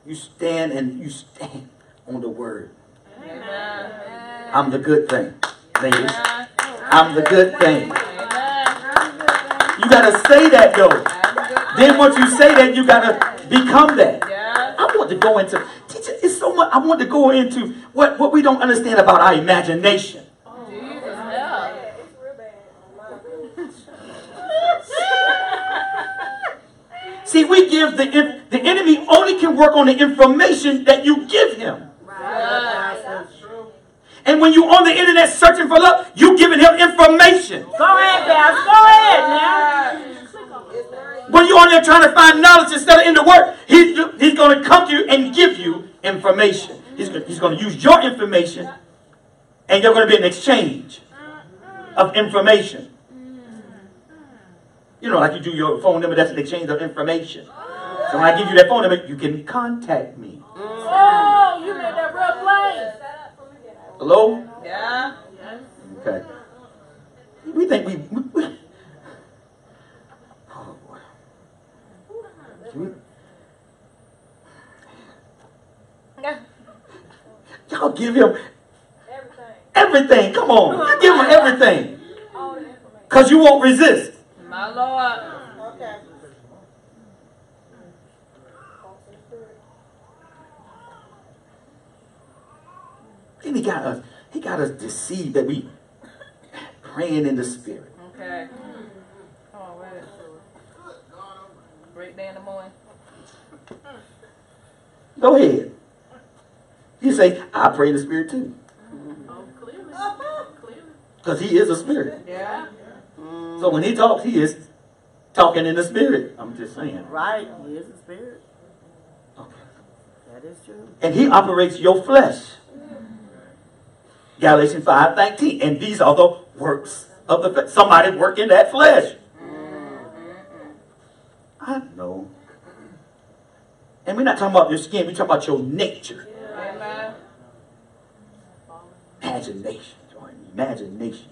you stand and you stand on the word. Amen. I'm the good thing, ladies. I'm the good thing. You gotta say that though. Then once you say that, you gotta become that. I want to go into teacher. It's so much. I want to go into what what we don't understand about our imagination. Jesus help. See, we give the inf- the enemy only can work on the information that you give him. And when you're on the internet searching for love, you giving him information. Go ahead, Pastor. Go ahead now. When you're on there trying to find knowledge instead of in the word, he's, he's going to come to you and give you information. He's, he's going to use your information, and you're going to be an exchange of information. You know, like you do your phone number, that's an exchange of information. So when I give you that phone number, you can contact me. Oh, you made that real plain. Hello? Yeah. Okay. We think we. we, oh, boy. Y'all give him everything. Everything. Come on. You give him everything. Because you won't resist. My Lord. Then he got us, he got us deceived that we praying in the spirit. Okay. Come on, wait. Great day in the morning. Go ahead. You say, I pray in the spirit too. Oh, uh-huh. Because he is a spirit. Yeah. So when he talks, he is talking in the spirit. I'm just saying. Right. He is the spirit. Okay. That is true. And he operates your flesh. Galatians 5 19. And these are the works of the flesh. Somebody working that flesh. I know. And we're not talking about your skin, we're talking about your nature. Imagination. Join me. Imagination.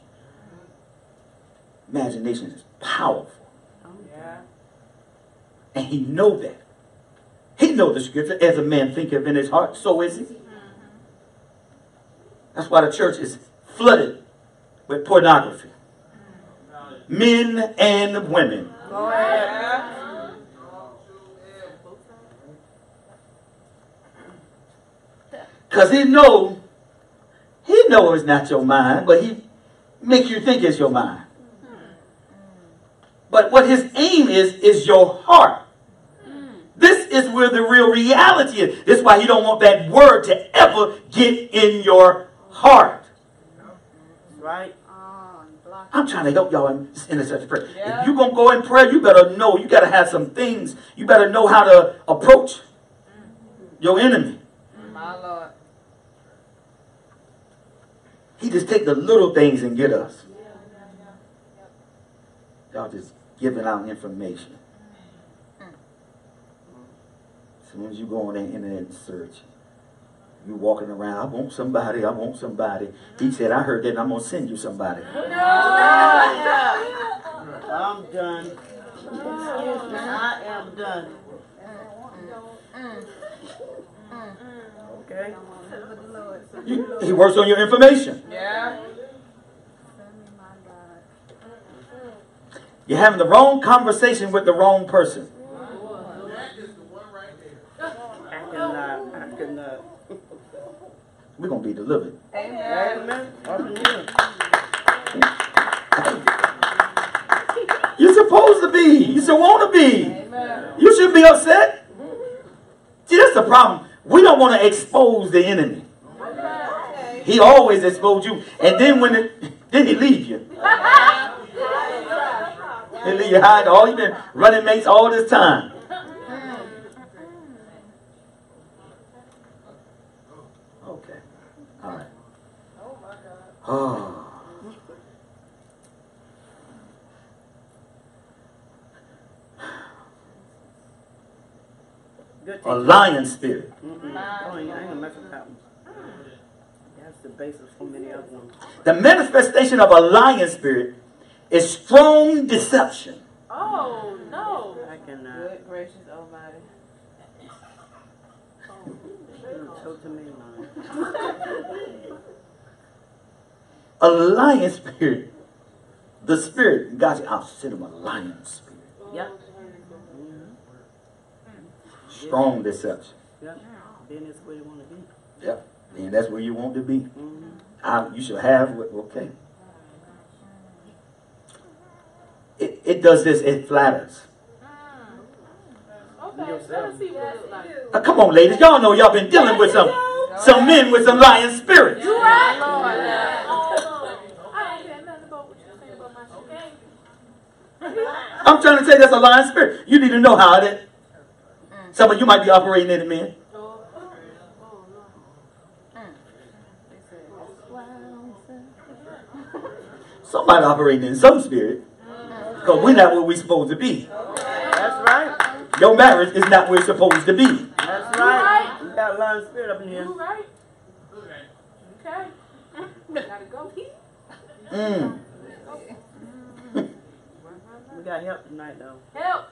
Imagination is powerful. Yeah. And he know that. He know the scripture. As a man thinketh in his heart, so is he. Mm-hmm. That's why the church is flooded with pornography. Mm. Men and women. Because he know, he know it's not your mind, but he make you think it's your mind. But what his aim is, is your heart. Hmm. This is where the real reality is. This is why he don't want that word to ever get in your heart. Right. Ah, I'm trying to help y'all in this intercession prayer. Yeah. If you're going to go in prayer, you better know, you got to have some things. You better know how to approach mm-hmm. your enemy. Mm. My Lord. He just take the little things and get us. Y'all just giving out information. As soon as you go on the internet and search, you walking around, I want somebody, I want somebody. He said, I heard that and I'm going to send you somebody. I'm done. Excuse me. I am done. Okay. He works on your information. Yeah. You're having the wrong conversation with the wrong person. I cannot. I cannot. We're going to be delivered. Amen. Amen. Up in here. You're supposed to be. You should want to be. You should be upset. See, that's the problem. We don't want to expose the enemy. He always expose you, and then when it, then he leave you. He leave you high. All You've been running mates all this time. Okay, all right. Oh. (sighs) Good A lying spirit. Oh, I ain't gonna mess with that one. Mm. That's the basis for many other ones. The manifestation of a lying spirit is strong deception. Oh, no. I cannot. Good gracious almighty. So to me, man. (laughs) A lying spirit. The spirit. God said, I'll send a lying spirit. Yep. Strong deception. Yep. Being this where you want to be. Yeah. And that's where you want to be. Mm-hmm. I, you should have what okay. It, it does this, it flatters. Okay, let's see what it looks like. Now, come on, ladies. Y'all know y'all been dealing with some some men with some lying spirits. My Lord. I'm trying to tell you that's a lying spirit. You need to know how it is. Some of you might be operating in it, man. Somebody operating in some spirit. Because we're not where we're supposed to be. That's right. Your marriage is not where it's supposed to be. That's right. You got a lot of spirit up in here. You right. Okay. (laughs) Gotta go. Mm. (laughs) We got help tonight, though. Help.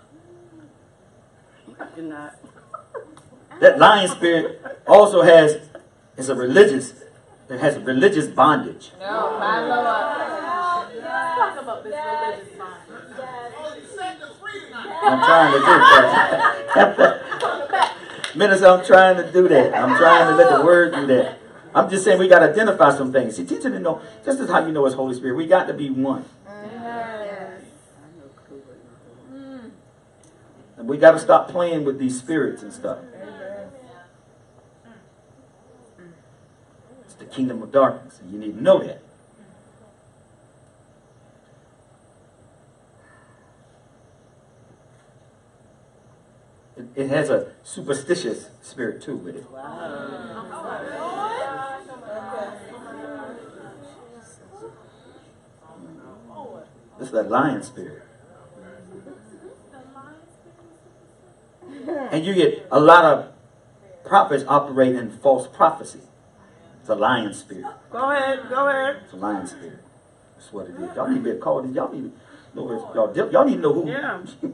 I cannot. That lying spirit also has It's a religious, it has religious bondage. No, my Lord. Let's talk about this religious mind. I'm trying to do that. (laughs) Minister, I'm trying to do that. I'm trying to let the word do that. I'm just saying we got to identify some things. See, teaching to know, this is how you know it's Holy Spirit. We got to be one. Mm-hmm. And we got to stop playing with these spirits and stuff. The kingdom of darkness, and you need to know that. It, it has a superstitious spirit too with it. Oh, this is that lying spirit. (laughs) And you get a lot of prophets operating in false prophecy. It's a lying spirit. Go ahead, go ahead. It's a lying spirit. That's what it is. Y'all need to be called. Y'all need to know. if- Y'all, y'all need to know who. Yeah. You (laughs)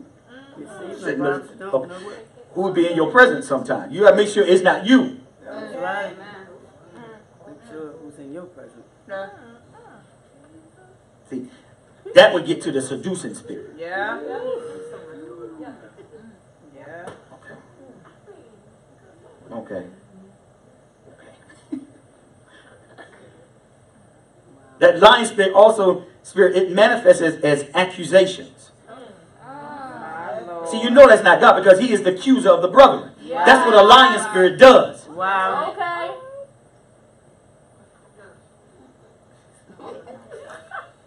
see, Sitting my there- boss don't know what. Who would be in your presence sometime. You gotta make sure it's not you. That's right. Mm-hmm. Make sure who's in your presence. See, that would get to the seducing spirit. Yeah. Yeah. Mm-hmm. Okay. Okay. That lying spirit also spirit it manifests as, as accusations. My Lord. See, you know that's not God because He is the accuser of the brethren. That's what a lying spirit does. Wow. Okay.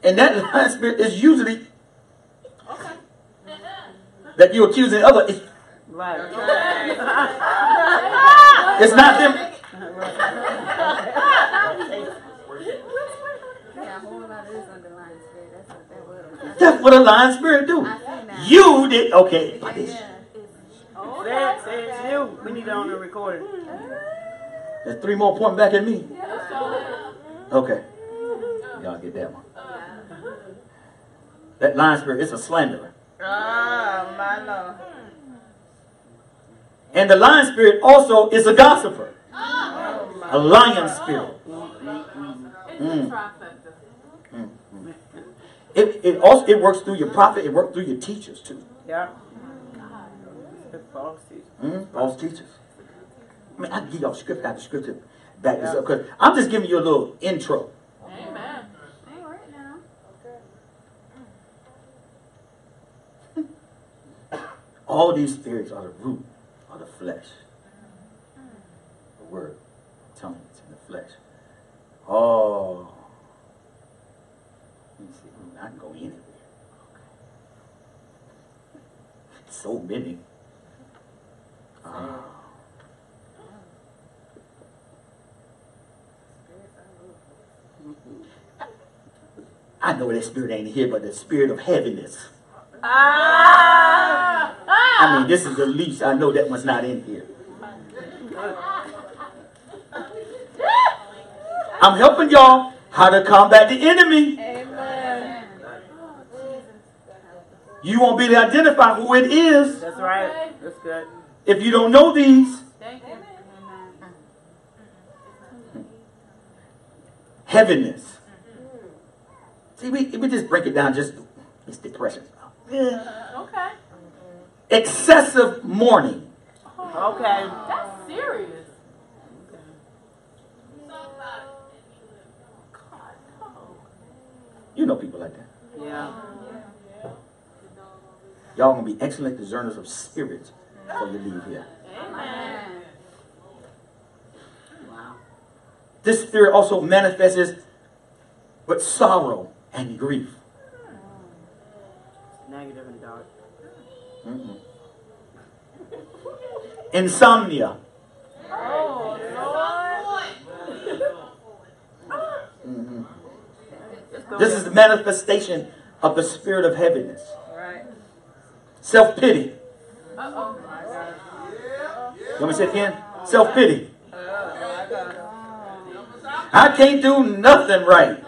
And that lying spirit is usually okay. that you're accusing other. It's, Right. it's not them. (laughs) Yeah, a whole lot is underlying spirit. That's what that was. (laughs) That's what a lying spirit do. I seen that. You did okay. Yeah. Say it, say it's you. We need it on the recording. There's three more pointing back at me. Okay. Y'all get that one. That lying spirit is a slanderer. Ah, my Lord. And the lying spirit also is a gossiper. A lying spirit. It's Mm. A trifecta. It, it also it works through your prophet, it works through your teachers too. Yeah. False teachers. Mm, false teachers. I mean, I can give y'all scripture after scripture back this up because I'm just giving you a little intro. Amen. All right now. Okay. (laughs) All these spirits are the root of the flesh. The word, telling it's in the flesh. Oh. Let me see. Mm, I can go anywhere. So many. Ah. I know that spirit ain't here, but the spirit of heaviness. Ah! I mean, this is the least. I know that one's not in here. I'm helping y'all how to combat the enemy. You won't be able to identify who it is That's right. That's good. if you don't know these. Thank. Heaviness. See, we, we just break it down just it's depression. Okay. Excessive mourning. Okay. That's serious. You know people like that. Yeah. Y'all gonna be excellent discerners of spirits before you leave here. Amen. Wow. This spirit also manifests with sorrow and grief. Negative and dark. Mm-mm. Insomnia. Oh, Mhm. This is the manifestation of the spirit of heaviness. Self pity. Uh-oh. You want me to say it again? Self pity. I can't do nothing right.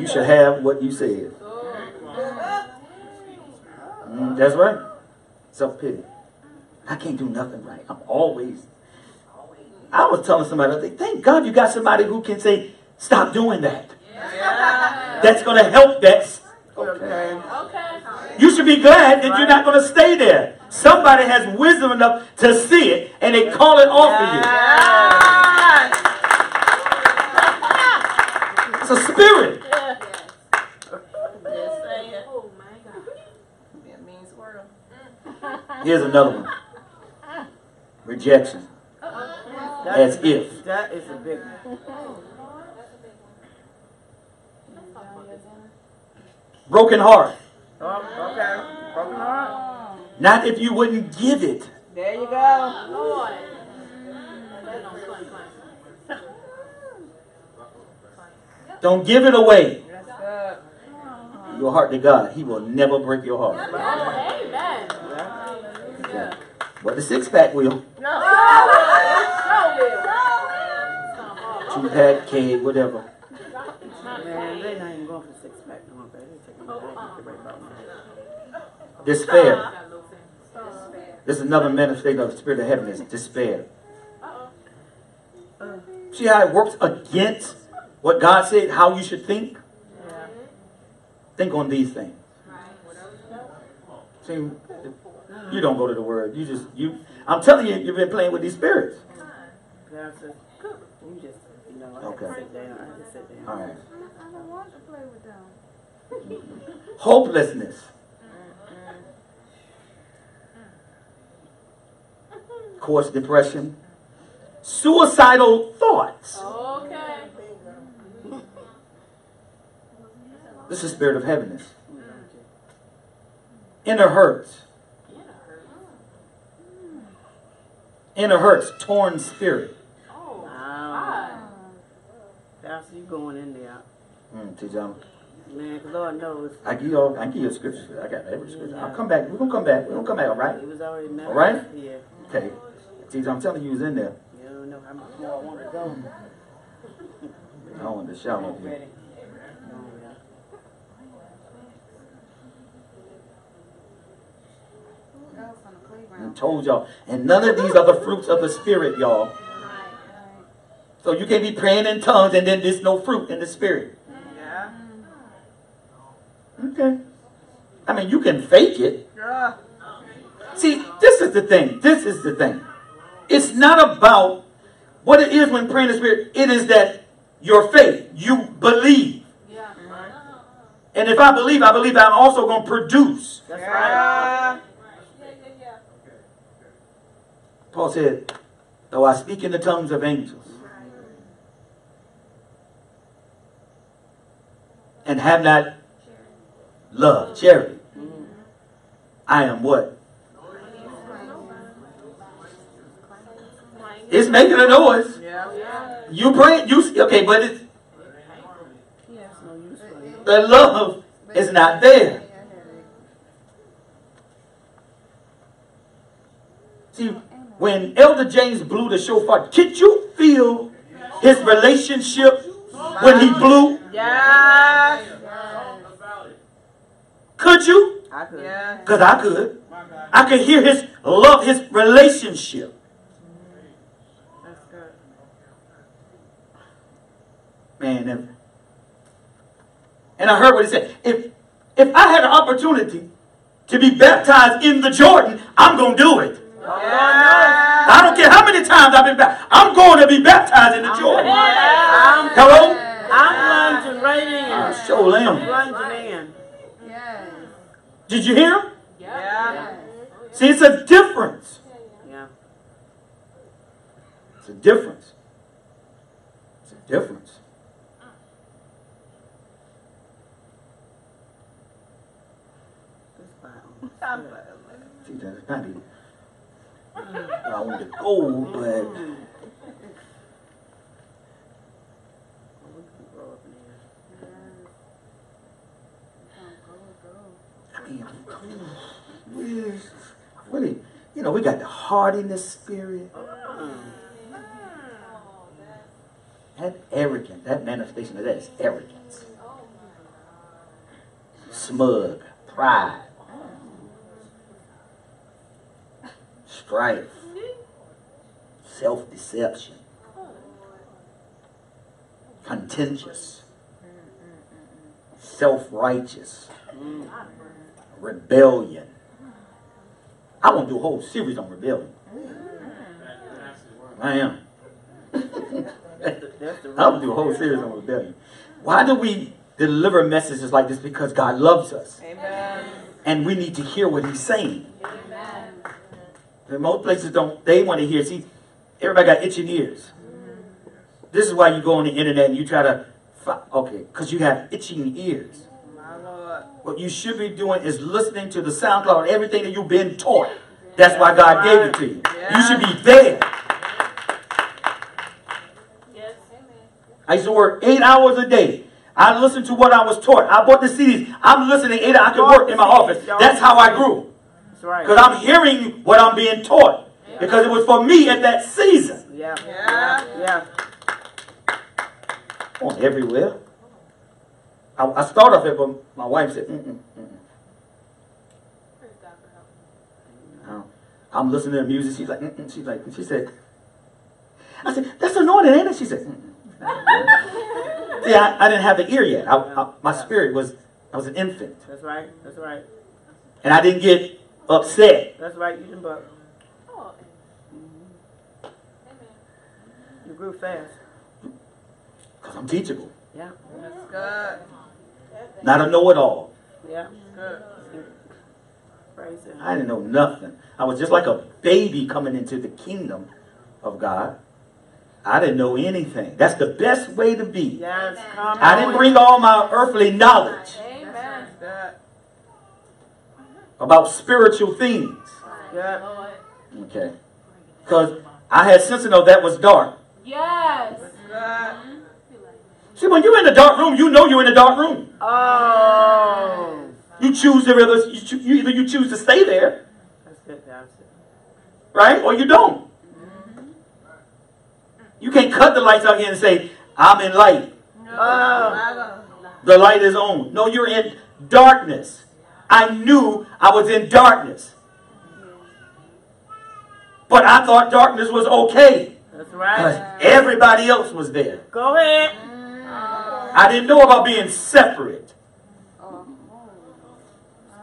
You should have what you said. Mm, that's right. Self pity. I can't do nothing right. I'm always. I was telling somebody, I think, thank God you got somebody who can say, stop doing that. That's going to help that. Okay. Okay. You should be glad that you're not going to stay there. Somebody has wisdom enough to see it and they call it off of you. It's a spirit. Just saying. Oh my God. It means world. Mm. Here's another one (laughs) rejection. That As if. That is a big one. Oh. Broken heart. Oh, okay. Broken heart. Not if you wouldn't give it. There you go. Lord. Don't clang, clang. Don't give it away. That's. Your heart to God. He will never break your heart. Oh, amen. Okay. But the six pack will. No. Show will. Two pack, K, whatever. Man, Despair. This is another manifestation of the spirit of heaviness despair. See how it works against what God said, how you should think? Think on these things. See, you don't go to the word. You just you I'm telling you, you've been playing with these spirits. You just, you know, I Okay. to sit down. I had to sit down. All right. I don't want to play with them. Hopelessness. Of course, depression. Suicidal thoughts. Okay. This is spirit of heaviness. Inner hurts. Inner hurts, torn spirit. Oh, Wow. Pastor, you going in there. Mm, see, John, Man, the Lord knows. I give you all, I give you a scripture. I got every scripture. I'll come back. We're gonna come back. We're gonna come back, all right? It was already met. All right? Yeah. Okay. See, I'm telling you, he was in there. You don't know how much more I want to go. (laughs) I want to shout at I'm you. ready. No, yeah. Who else on the And told y'all. And none of these are the fruits of the spirit, y'all. Right. So you can't be praying in tongues and then there's no fruit in the spirit. Yeah. Okay. I mean, you can fake it. Yeah. See, this is the thing. This is the thing. It's not about what it is when praying in the spirit. It is that your faith, you believe. yeah. And if I believe, I believe I'm also going to produce. That's right. Paul said, though I speak in the tongues of angels and have not love, charity, mm-hmm. I am what? It's making a noise. You pray, you okay, but it's, Yes, no use for you. the love is not there. See, when Elder James blew the shofar, did you feel his relationship when he blew? Yes. Could you? I could. Yeah. Because I could. I could hear his love, his relationship. That's good. Man, if, and I heard what he said. If if I had an opportunity to be baptized in the Jordan, I'm gonna do it. Yeah. I don't care how many times I've been baptized. I'm going to be baptized in the Jordan. I'm, Hello? I'm plunging right in. I sure I'm am. plunging in. Yes. Did you hear him? Yeah. See, it's a difference. Yeah. It's a difference. It's a difference. See, that's not it. I want to go, but We can grow up in here. Really, you know, we got the haughtiness spirit. That arrogant, that manifestation of that is arrogance. Smug, pride. strife, self deception, contentious, self righteous, rebellion. I want to do a whole series on rebellion. Mm-hmm. I am. That's the (laughs) I want to do a whole series on rebellion. Why do we deliver messages like this? Because God loves us. Amen. And we need to hear what He's saying. And most places don't, they want to hear. See, everybody got itching ears. Mm-hmm. This is why you go on the internet and you try to, okay, because you have itching ears. What you should be doing is listening to the SoundCloud, everything that you've been taught. That's why God gave it to you. You should be there. Yes. I used to work eight hours a day. I listened to what I was taught. I bought the CDs. I'm listening eight hours. I could work in my office. That's how I grew. That's right. Because I'm hearing what I'm being taught. Because it was for me at that season. Yeah. Yeah. Yeah. On everywhere. I, I started off it, but my wife said, mm-mm, mm-mm. I'm listening to music. She's like, mm-mm. she's like, she said, I said, that's anointed, ain't it? She said, mm-mm. (laughs) See, I, I didn't have the ear yet. I, I, my spirit was, I was an infant. That's right. That's right. And I didn't get upset. That's right. You didn't but Oh, you grew fast. Because I'm teachable. Yeah. That's good. Not a know-it-all. Yeah. Good. Praise Him. I didn't know nothing. I was just like a baby coming into the kingdom of God. I didn't know anything. That's the best way to be. Yes. Come I didn't bring all my earthly knowledge Amen. About spiritual things. Good. Okay. Because I had sense to know that was dark. Yes. See, when you're in the dark room, you know you're in the dark room. Oh. You choose to either you, choo- you either you choose to stay there, That's good. That's it. right, or you don't. You can't cut the lights out here and say, "I'm in light." Oh. The light is on. No, you're in darkness. I knew I was in darkness. But I thought darkness was okay That's because everybody else was there. Go ahead. I didn't know about being separate.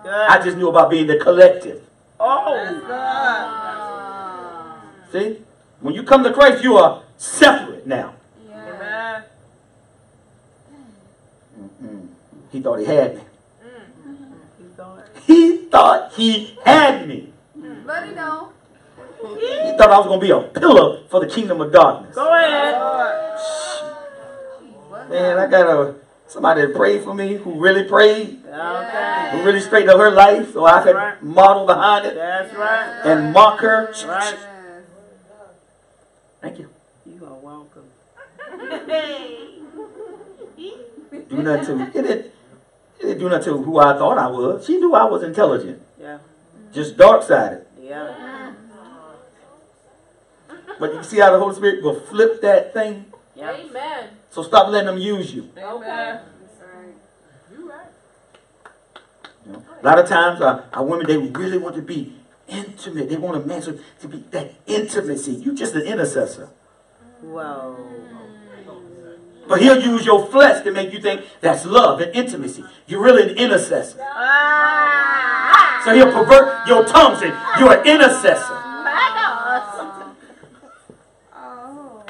Good. I just knew about being the collective. Oh. See? When you come to Christ, you are separate now. Amen. He thought he had me. Mm. Keep going. He thought he had me. But he don't. He thought I was going to be a pillar for the kingdom of darkness. Go ahead. Man, I got a somebody that prayed for me who really prayed, Okay. who really straightened up her life so I could Right. model behind it That's right. and mock her. Right. Thank you. You are welcome. Do nothing to it didn't, it didn't do nothing to who I thought I was. She knew I was intelligent, Yeah. just dark sided. Yeah. But you see how the Holy Spirit will flip that thing? Yeah. Amen. So stop letting them use you. Okay. You right. You know? A lot of times, uh, our women they really want to be intimate. They want a man to, to be that intimacy. You just an intercessor, Whoa. but he'll use your flesh to make you think that's love and intimacy. You're really an intercessor. So he'll pervert your tongue. Say you're an intercessor. Oh.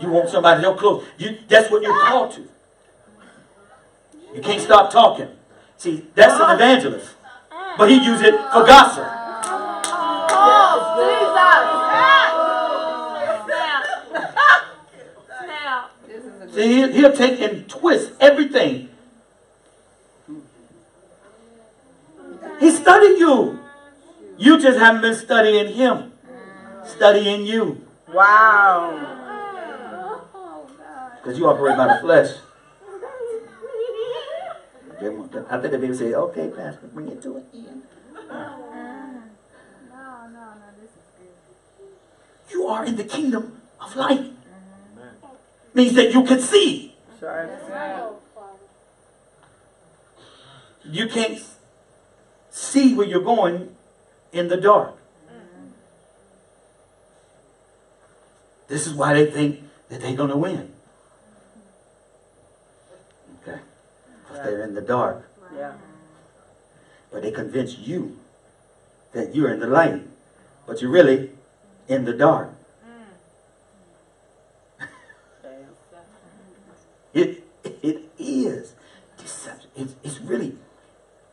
You want somebody so close. You that's what you're called to. You can't stop talking. See, that's an evangelist, but he uses it for gossip. Oh, Jesus. Snap. This is a See, he'll, he'll take and twist everything. He studied you. You just haven't been studying him. Studying you. Wow. God. Because you operate by the flesh. They want to- I think the baby say, okay, Pastor, bring it to an end. No, no, no. This is good. You are in the kingdom of light. Means that you can see. Sorry. You can't see where you're going in the dark. Mm-hmm. This is why they think that they're going to win. Okay. Because they're in the dark. Yeah. But they convince you that you're in the light. But you're really in the dark. Damn. It, it is deception. It's, it's really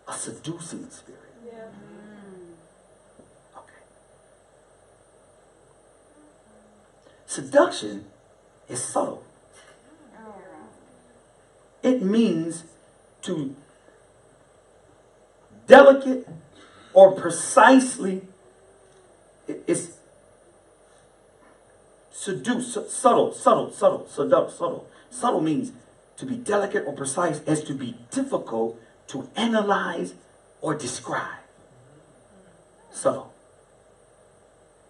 a seducing spirit. Okay. Seduction is subtle. Oh. It means to delicate or precisely it's seduce su- subtle subtle subtle subtle subtle. Subtle means to be delicate or precise as to be difficult to analyze or describe. Subtle.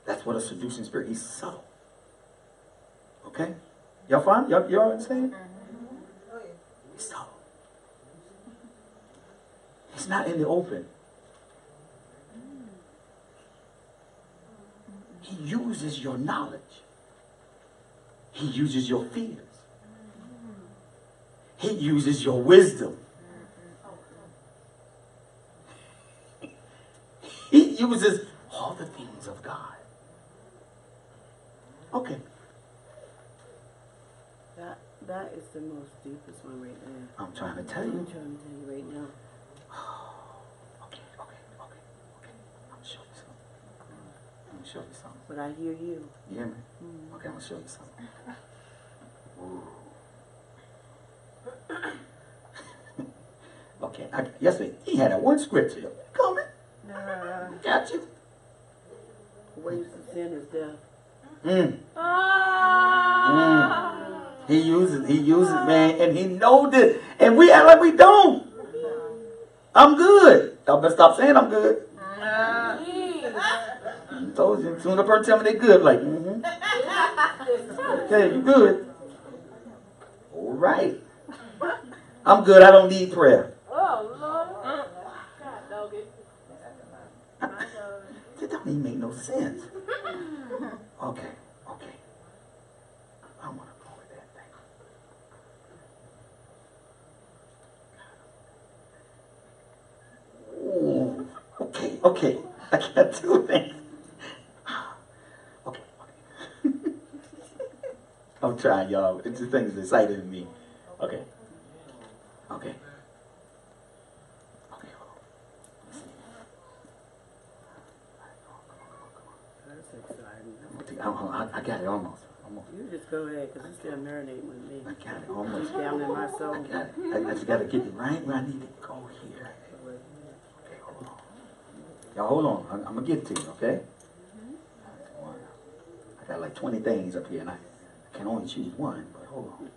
That's what a seducing spirit he's subtle. Okay? Y'all fine? Y'all, y'all understand? Mm-hmm. He's subtle he's not in the open he uses your knowledge he uses your fears. He uses your wisdom. He uses all the things of God. Okay, That that is the most deepest one right there. I'm trying to tell you. I'm trying to tell you right now. (gasps) Okay, okay, okay, okay. I'm gonna show you something. I'm gonna show you something. But I hear you. You hear me? Okay, I'm gonna show you something. Ooh. (coughs) okay, I, yesterday he had that one scripture. Coming. Got you. Waves of sin is death. Mm. Mm. He uses, he uses, man, and he knows this, and we act like we don't. I'm good. Y'all better stop saying I'm good. I told you. Soon the person tell me they good, like, mm-hmm. Okay, you good. All right. I'm good. I don't need prayer. Oh, Lord. God. That don't even make no sense. (laughs) Okay. I want to go with that thing. Ooh, okay, okay. I got two things. Okay, okay. (laughs) I'm trying, y'all. It's the things excited in me. Okay. Okay. Okay, hold on. Let me see. That's exciting. Oh, Take- I, I, got it almost. Almost. You just go ahead, because it's still marinating with me. I got it almost. Deep down in my I got it. I, I just got to get it right where I need to go here. Y'all hold on. I'm, I'm going to get to you, okay? I got like 20 things up here, and I, I can only choose one, but hold on.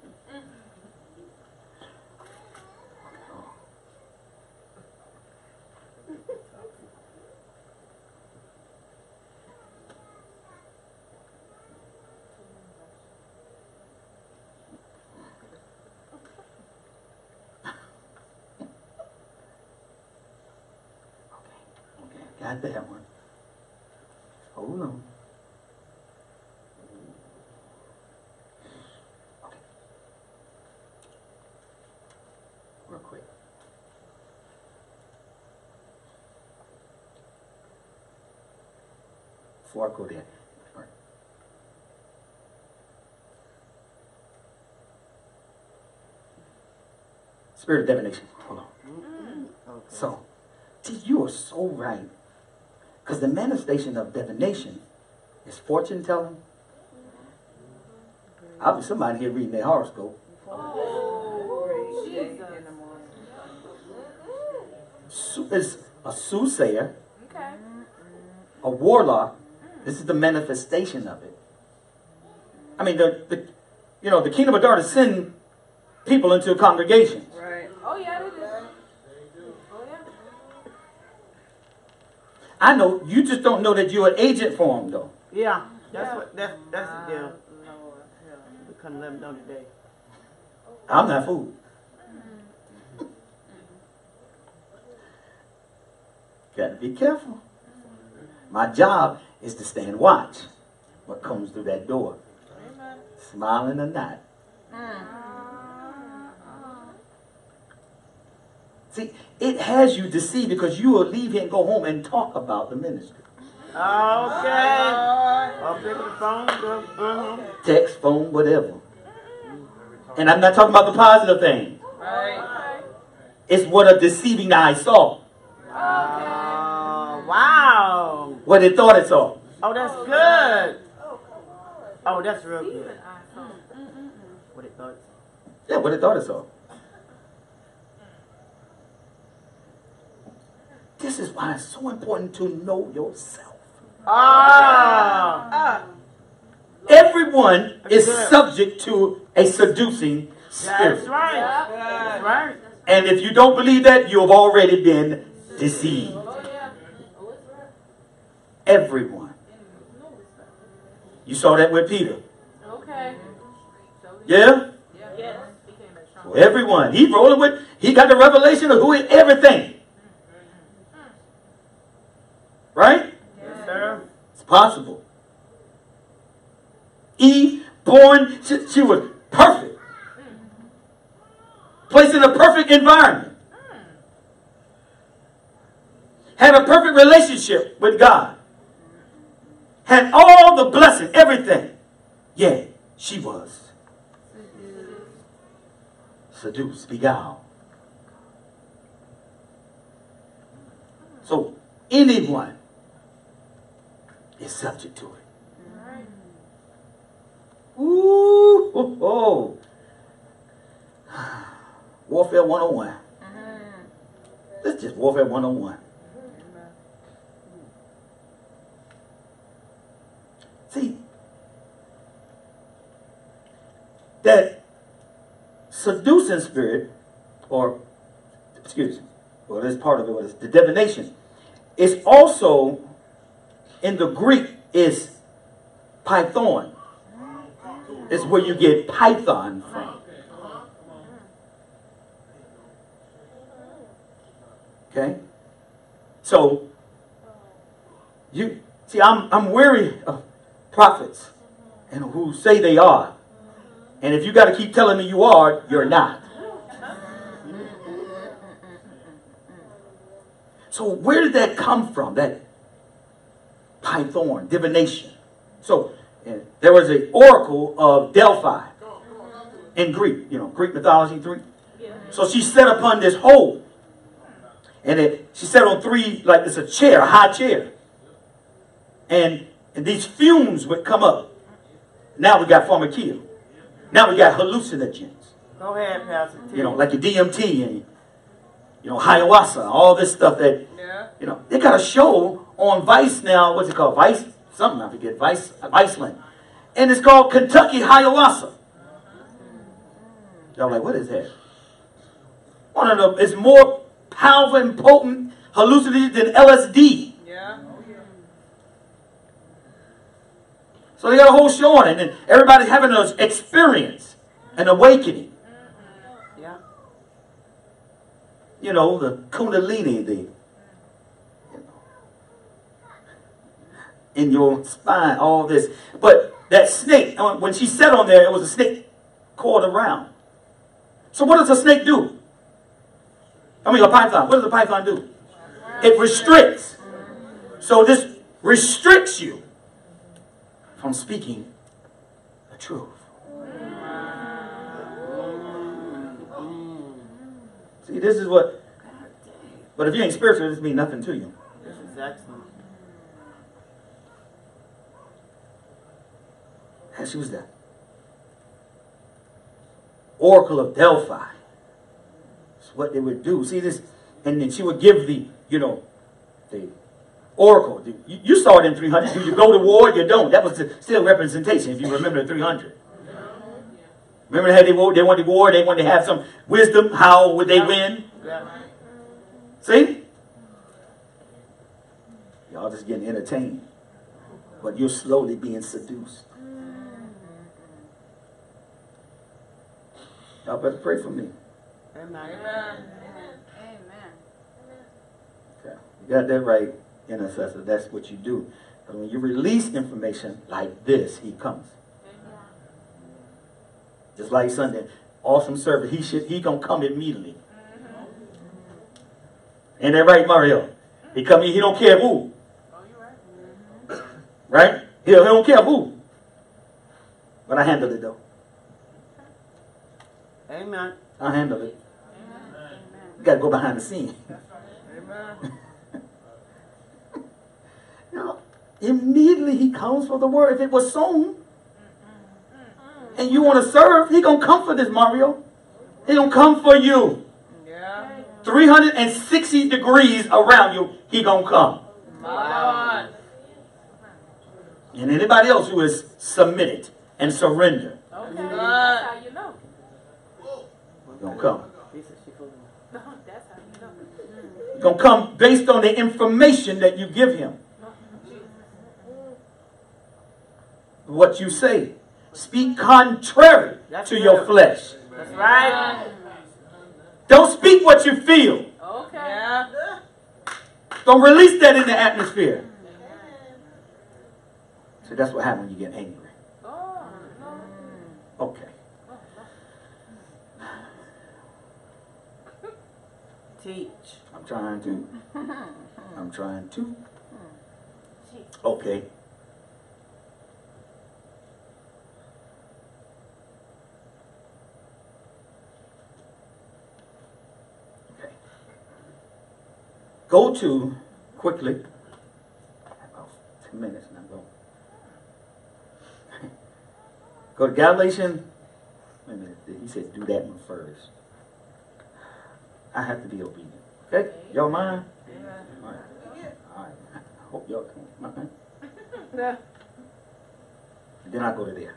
Okay, hold on. Got one. Hold on. Okay. Real quick. Before I go there. right. Spirit of divination. Hold on. Okay. So, you are so right. Because the manifestation of divination is fortune telling. I'll be somebody here reading their horoscope. It's a soothsayer, Okay. a warlock. This is the manifestation of it. I mean, the, the you know, the kingdom of darkness send people into congregations. Right. I know you just don't know that you're an agent for them, though. Yeah. That's what that's that's the deal. We couldn't let them know today. I'm not fooled. Got to be careful. My job is to stand watch what comes through that door. smiling or not. Mm. See, it has you deceived because you will leave here and go home and talk about the ministry. Okay. I'll pick up the phone. Go. Uh-huh. Text, phone, whatever. And I'm not talking about the positive thing. Right. It's what a deceiving eye saw. Oh, wow. What it thought it saw. Oh, that's good. Oh, that's real good. What it thought. Yeah, what it thought it saw. This is why it's so important to know yourself. Ah. Everyone is Good. subject to a seducing spirit. That's right. That's right. And if you don't believe that, you have already been deceived. Everyone. You saw that with Peter. Okay. Yeah? Yes. So everyone. He rolling with, he got the revelation of who is everything. Right? Yes, sir. It's possible. Eve, born, she, she was perfect. Mm-hmm. Placed in a perfect environment. Mm. Had a perfect relationship with God. Had all the blessing, everything. Yeah, she was seduced, beguiled. So anyone is subject to it. Ooh, (sighs) oh, oh. Warfare 101. This is just Warfare 101. See, that seducing spirit, or, excuse me, well, that's part of it, was the divination, is also, in the Greek, is python. It's where you get python from. Okay? So, you see, I'm I'm weary of prophets and who say they are. And if you got to keep telling me you are, you're not. So where did that come from? That python, divination. So uh, there was an oracle of Delphi in Greek, you know, Greek mythology three. So she sat upon this hole. And it, she sat on three, like it's a chair, a high chair. And, and these fumes would come up. Now we got pharmakia. Now we got hallucinogens. Go ahead, Pastor T. You know, like your DMT and you know, ayahuasca, all this stuff that Yeah. you know, they got a show on Vice now. What's it called? Vice something I forget. Vice Viceland, and it's called Kentucky Ayahuasca. Y'all like, what is that? One of them is more powerful and potent hallucinogen than LSD. Yeah. So they got a whole show on it, and everybody's having an experience, an awakening. Mm-hmm. Yeah. You know, the Kundalini, the you know, in your spine, all this. But that snake, uh, when she sat on there, it was a snake coiled around. So what does a snake do? I mean, a python. What does a python do? It restricts. So this restricts you from speaking the truth. See, this is what. But if you ain't spiritual, this means nothing to you. This is excellent. She was the Oracle of Delphi. That's what they would do. See this, and then she would give the, you know, the oracle. The- You, you saw it in 300. Do you go to war? You don't. That was the, still representation. If you remember the 300. Remember how they they wanted war. They wanted to have some wisdom. How would they win? See? Y'all just getting entertained. But you're slowly being seduced. Y'all better pray for me. Amen. Amen. Amen. Okay. You got that right, intercessor. That's what you do. But when you release information like this, he comes. Just like Sunday, awesome service. He should he gonna come immediately. Mm-hmm. Ain't that right, Mario? He come in, he don't care who. Oh, right? He, he don't care who. But I handled it though. Amen. I handled it. You gotta go behind the scene. Amen. Now, immediately he comes for the word. If it was sown and you want to serve, he gonna come for this, Mario. He gonna come for you. Yeah. 360 degrees around you, he gonna come. Wow. And anybody else who is submitted and surrender, Okay. Know. He gonna come based on the information that you give him. What you say. Speak contrary That's to your flesh. That's right. Don't speak what you feel. Okay. Yeah. Don't release that in the atmosphere. So that's what happens when you get angry. Oh. Okay. Teach. I'm trying to. (laughs) I'm trying to. Hmm. Okay. Okay. Go to quickly. About 10 minutes and I'm going. (laughs) Go to Galatians. Wait a minute. He said do that one first. I have to be obedient. Okay? Y'all mind? All right. All right. I hope y'all can. Okay. Yeah. Then I go to there.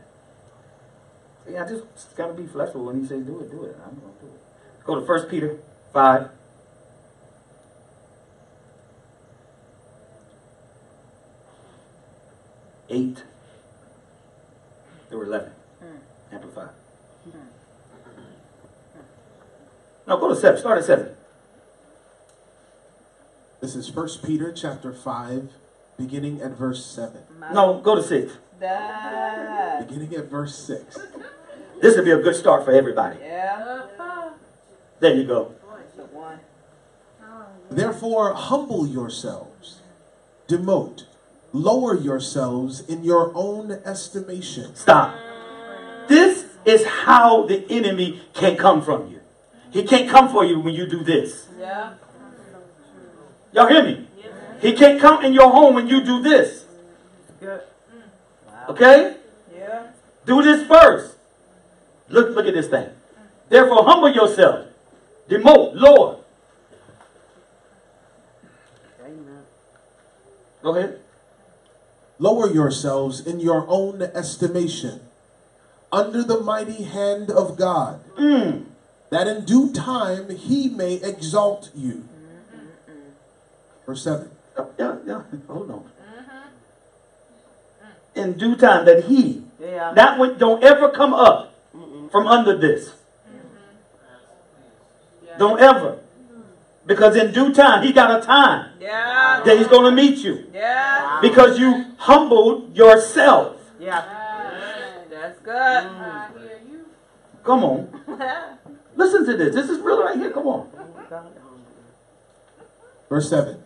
Yeah, I just gotta be flexible when he says do it, do it. I'm gonna do it. Go to First Peter five. Eight through eleven. Hmm. Amplified. No, go to seven. Start at seven. This is First Peter chapter 5, beginning at verse 7. No, go to six. That. Beginning at verse 6. This would be a good start for everybody. Yeah. There you go. The one. Therefore, humble yourselves, demote, lower yourselves in your own estimation. Stop. This is how the enemy can come from you. He can't come for you when you do this. Yeah. Y'all hear me? Yeah. He can't come in your home when you do this. Good. Okay? Yeah. Do this first. Look, look at this thing. Therefore, humble yourself. Demote, lower. Amen. Go ahead. Lower yourselves in your own estimation, under the mighty hand of God, Mm. That in due time he may exalt you. Verse 7. Yeah, yeah. Hold on. In due time that he, Yeah. that one don't ever come up from under this. Don't ever. Because in due time, he got a time Yeah. that he's going to meet you. Yeah. Because you humbled yourself. Yeah. That's good. I hear you. Come on. (laughs) Listen to this. This is real right here. Come on. Verse 7.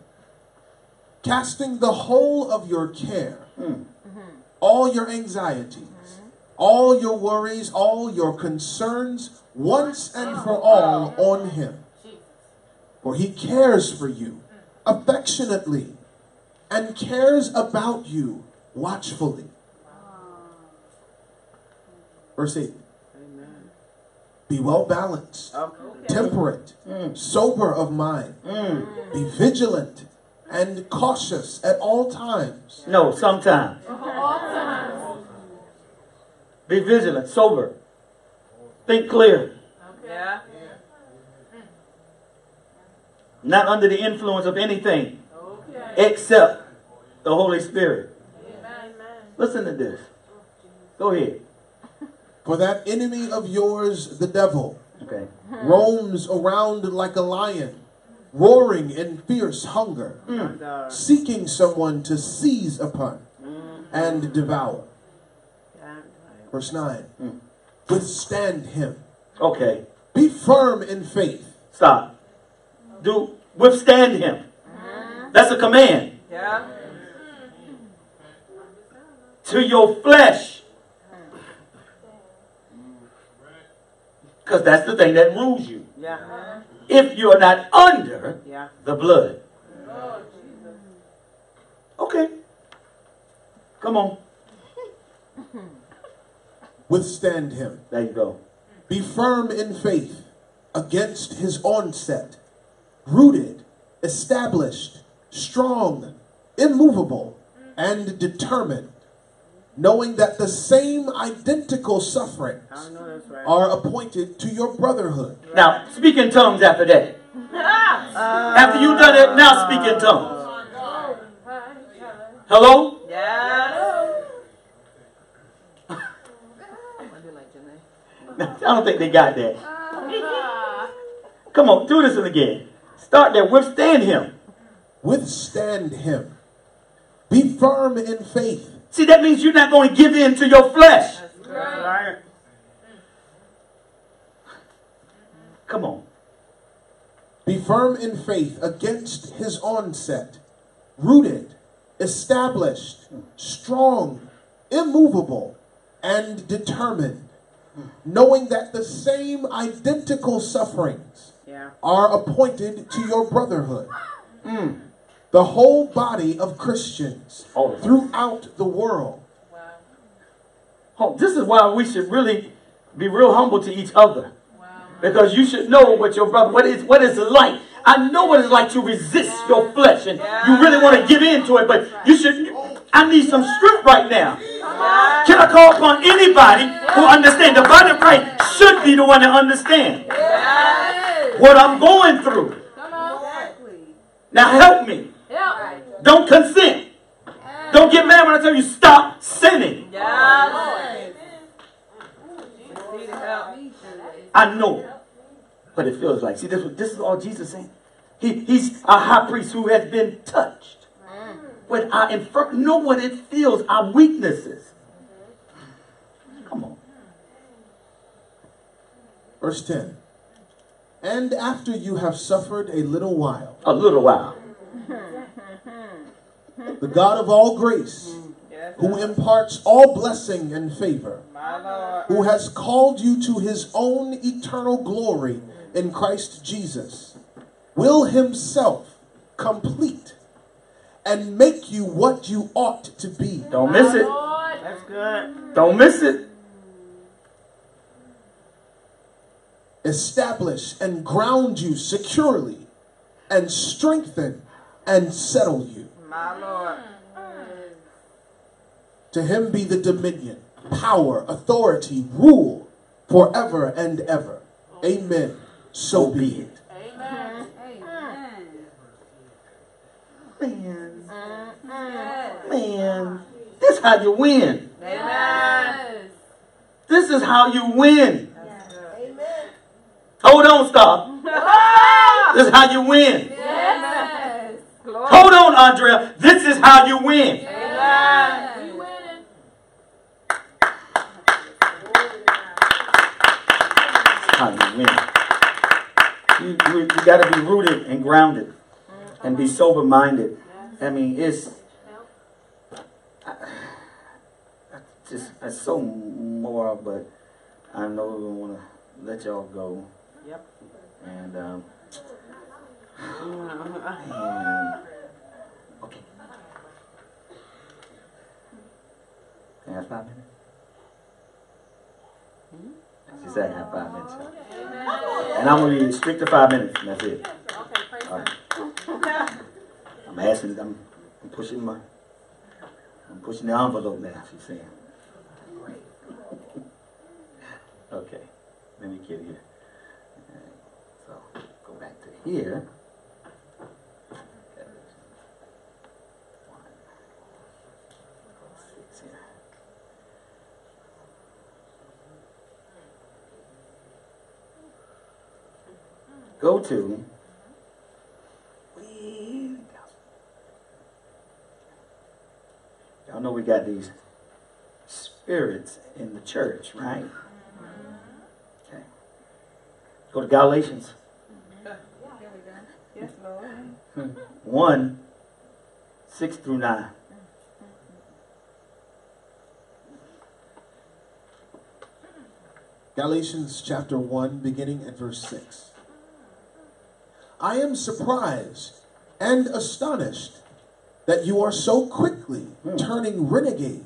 Casting the whole of your care, Mm. all your anxieties, all your worries, all your concerns, once and for all on him. For he cares for you affectionately and cares about you watchfully. Verse 8. Amen. Be well balanced, Okay. temperate, Mm. sober of mind. Mm. Be vigilant and cautious at all times. No, sometimes. All times. Be vigilant, sober. Think clear. Yeah. Not under the influence of anything Okay. except the Holy Spirit. Amen. Listen to this. Go ahead. For that enemy of yours, the devil, Okay. roams around like a lion, roaring in fierce hunger, And, uh, seeking someone to seize upon and devour. Verse 9. Mm. Withstand him. Okay, Be firm in faith. stop. Do withstand him. That's a command Yeah. to your flesh. Because that's the thing that rules you. Yeah. If you're not under Yeah. the blood. Okay. Come on. (laughs) Withstand him. There you go. Be firm in faith against his onset. Rooted, established, strong, immovable, and determined. Knowing that the same identical sufferings I know that's right. are appointed to your brotherhood. Now, speak in tongues after that. Uh, after you done it, now speak in tongues. Hello? Yes. (laughs) I don't think they got that. Come on, do this again. Start there. Withstand him. Withstand him. Be firm in faith. See, that means you're not going to give in to your flesh. Right. Come on. Be firm in faith against his onset, rooted, established, strong, immovable, and determined, knowing that the same identical sufferings Yeah. are appointed to your brotherhood. Mm. The whole body of Christians oh, All throughout the world. Oh, this is why we should really be real humble to each other. Because you should know what your brother, what is what is it like. I know what it's like to resist your flesh and you really want to give in to it, but you should I need some strength right now. Can I call upon anybody who understands? The body of Christ should be the one to understand what I'm going through. Now help me. Don't consent. Don't get mad when I tell you stop sinning. Yes. I know what it feels like. See, this, this is all Jesus saying. He, he's a high priest who has been touched with our infir- know what it feels, our weaknesses. Come on. Verse 10. And after you have suffered a little while, A little while. Mm-hmm. The God of all grace, Yes. who imparts all blessing and favor, who has called you to his own eternal glory in Christ Jesus, will himself complete and make you what you ought to be. Don't miss it. That's good. Don't miss it. Establish and ground you securely, and strengthen and settle you. My Lord. Ah. Ah. To him be the dominion, power, authority, rule forever and ever. Amen. So be it. Amen. Man, man, this is how you win. Amen. Ah. This is how you win. Amen. Hold on, stop. This is how you win. Glory. Hold on, Andrea. This is how you win. Amen. how you win. You, you, you got to be rooted and grounded and be sober minded. I mean, it's I, I just it's so more, but I know we want to let y'all go. Yep. And um, Okay. Can I have five minutes? She said I have five minutes. And I'm gonna be strict to five minutes, and that's it. All right. I'm asking. I'm, I'm pushing my. I'm pushing the envelope now. She's saying. okay. Let me get here. So go back to here. Go to. Y'all know we got these spirits in the church, right? Okay. Go to Galatians Yes, (laughs) Lord. 1, 6 through 9. Galatians chapter 1, beginning at verse 6. I am surprised and astonished that you are so quickly hmm. turning renegade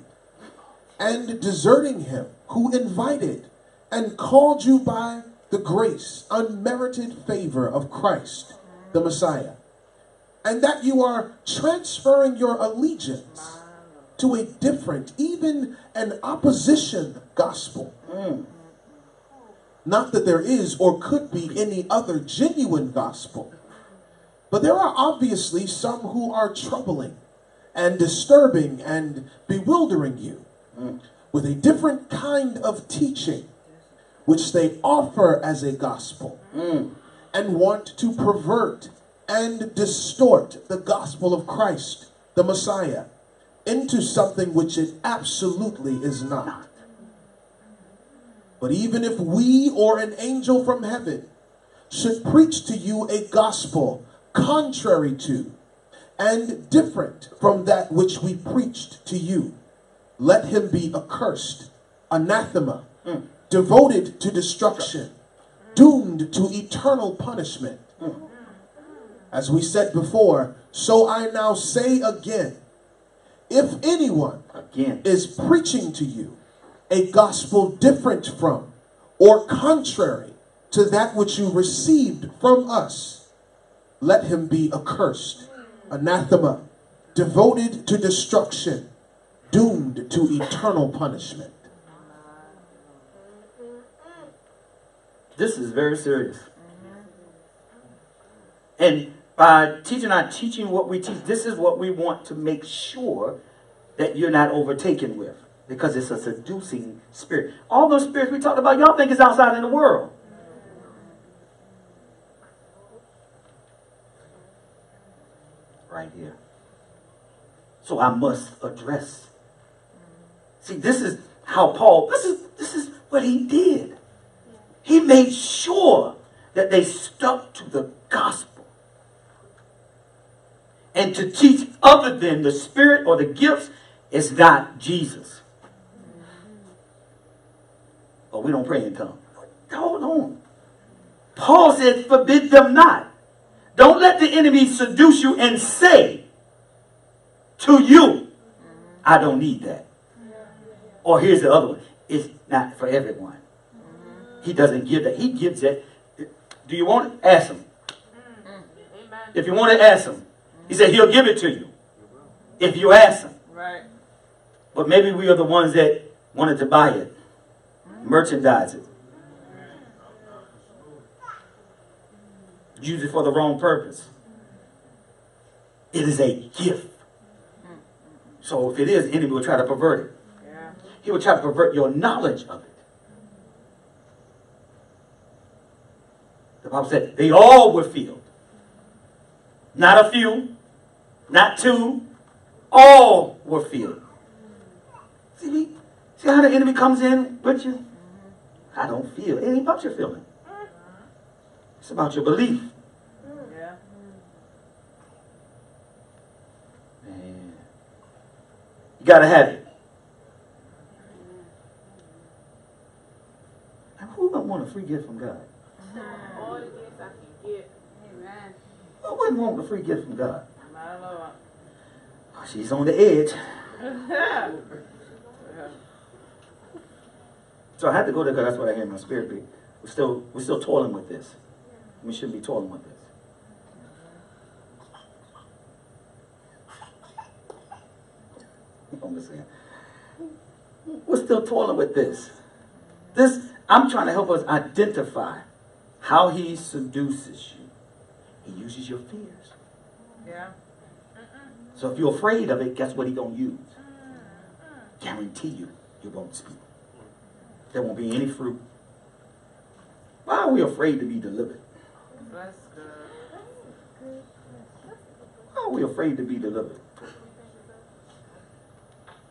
and deserting him who invited and called you by the grace, unmerited favor of Christ, the Messiah, and that you are transferring your allegiance to a different, even an opposition gospel. Hmm. Not that there is or could be any other genuine gospel, but there are obviously some who are troubling and disturbing and bewildering you with a different kind of teaching which they offer as a gospel and want to pervert and distort the gospel of Christ, the Messiah, into something which it absolutely is not. But even if we or an angel from heaven should preach to you a gospel contrary to and different from that which we preached to you, let him be accursed, anathema, mm. devoted to destruction, doomed to eternal punishment. Mm. As we said before, so I now say again if anyone Again. is preaching to you a gospel different from or contrary to that which you received from us, let him be accursed, anathema, devoted to destruction, doomed to eternal punishment. This is very serious. And by teaching our teaching what we teach, this is what we want to make sure that you're not overtaken with. Because it's a seducing spirit. All those spirits we talked about, y'all think is outside in the world. Right here. So I must address. See, this is how Paul, this is this is what he did. He made sure that they stuck to the gospel. And to teach other than the spirit or the gifts is not Jesus. But we don't pray in tongues. Hold on. Paul said, forbid them not. Don't let the enemy seduce you and say to you, I don't need that. Or here's the other one. It's not for everyone. He doesn't give that. He gives it. Do you want it? Ask him. If you want to ask him, he said he'll give it to you. If you ask him. Right. But maybe we are the ones that wanted to buy it, merchandise it, use it for the wrong purpose. It is a gift. So if it is, the enemy will try to pervert it. Yeah. He will try to pervert your knowledge of it. The Bible said they all were filled. Not a few, not two, all were filled. See, me? see how the enemy comes in with you? I don't feel. It ain't about your feeling. It's about your belief. Yeah. Man. You gotta have it. And who don't want a free gift from God? All the gifts I can get. Amen. Who wouldn't want a free gift from God? Oh, she's on the edge. (laughs) So I had to go there because that's what I hear in my spirit. be. We're still, we're still toiling with this. We shouldn't be toiling with this. (laughs) We're still toiling with this. This, I'm trying to help us identify how he seduces you. He uses your fears. Yeah. So if you're afraid of it, guess what he gonna use? Guarantee you, you won't speak. There won't be any fruit. Why are we afraid to be delivered? That's good. Why are we afraid to be delivered?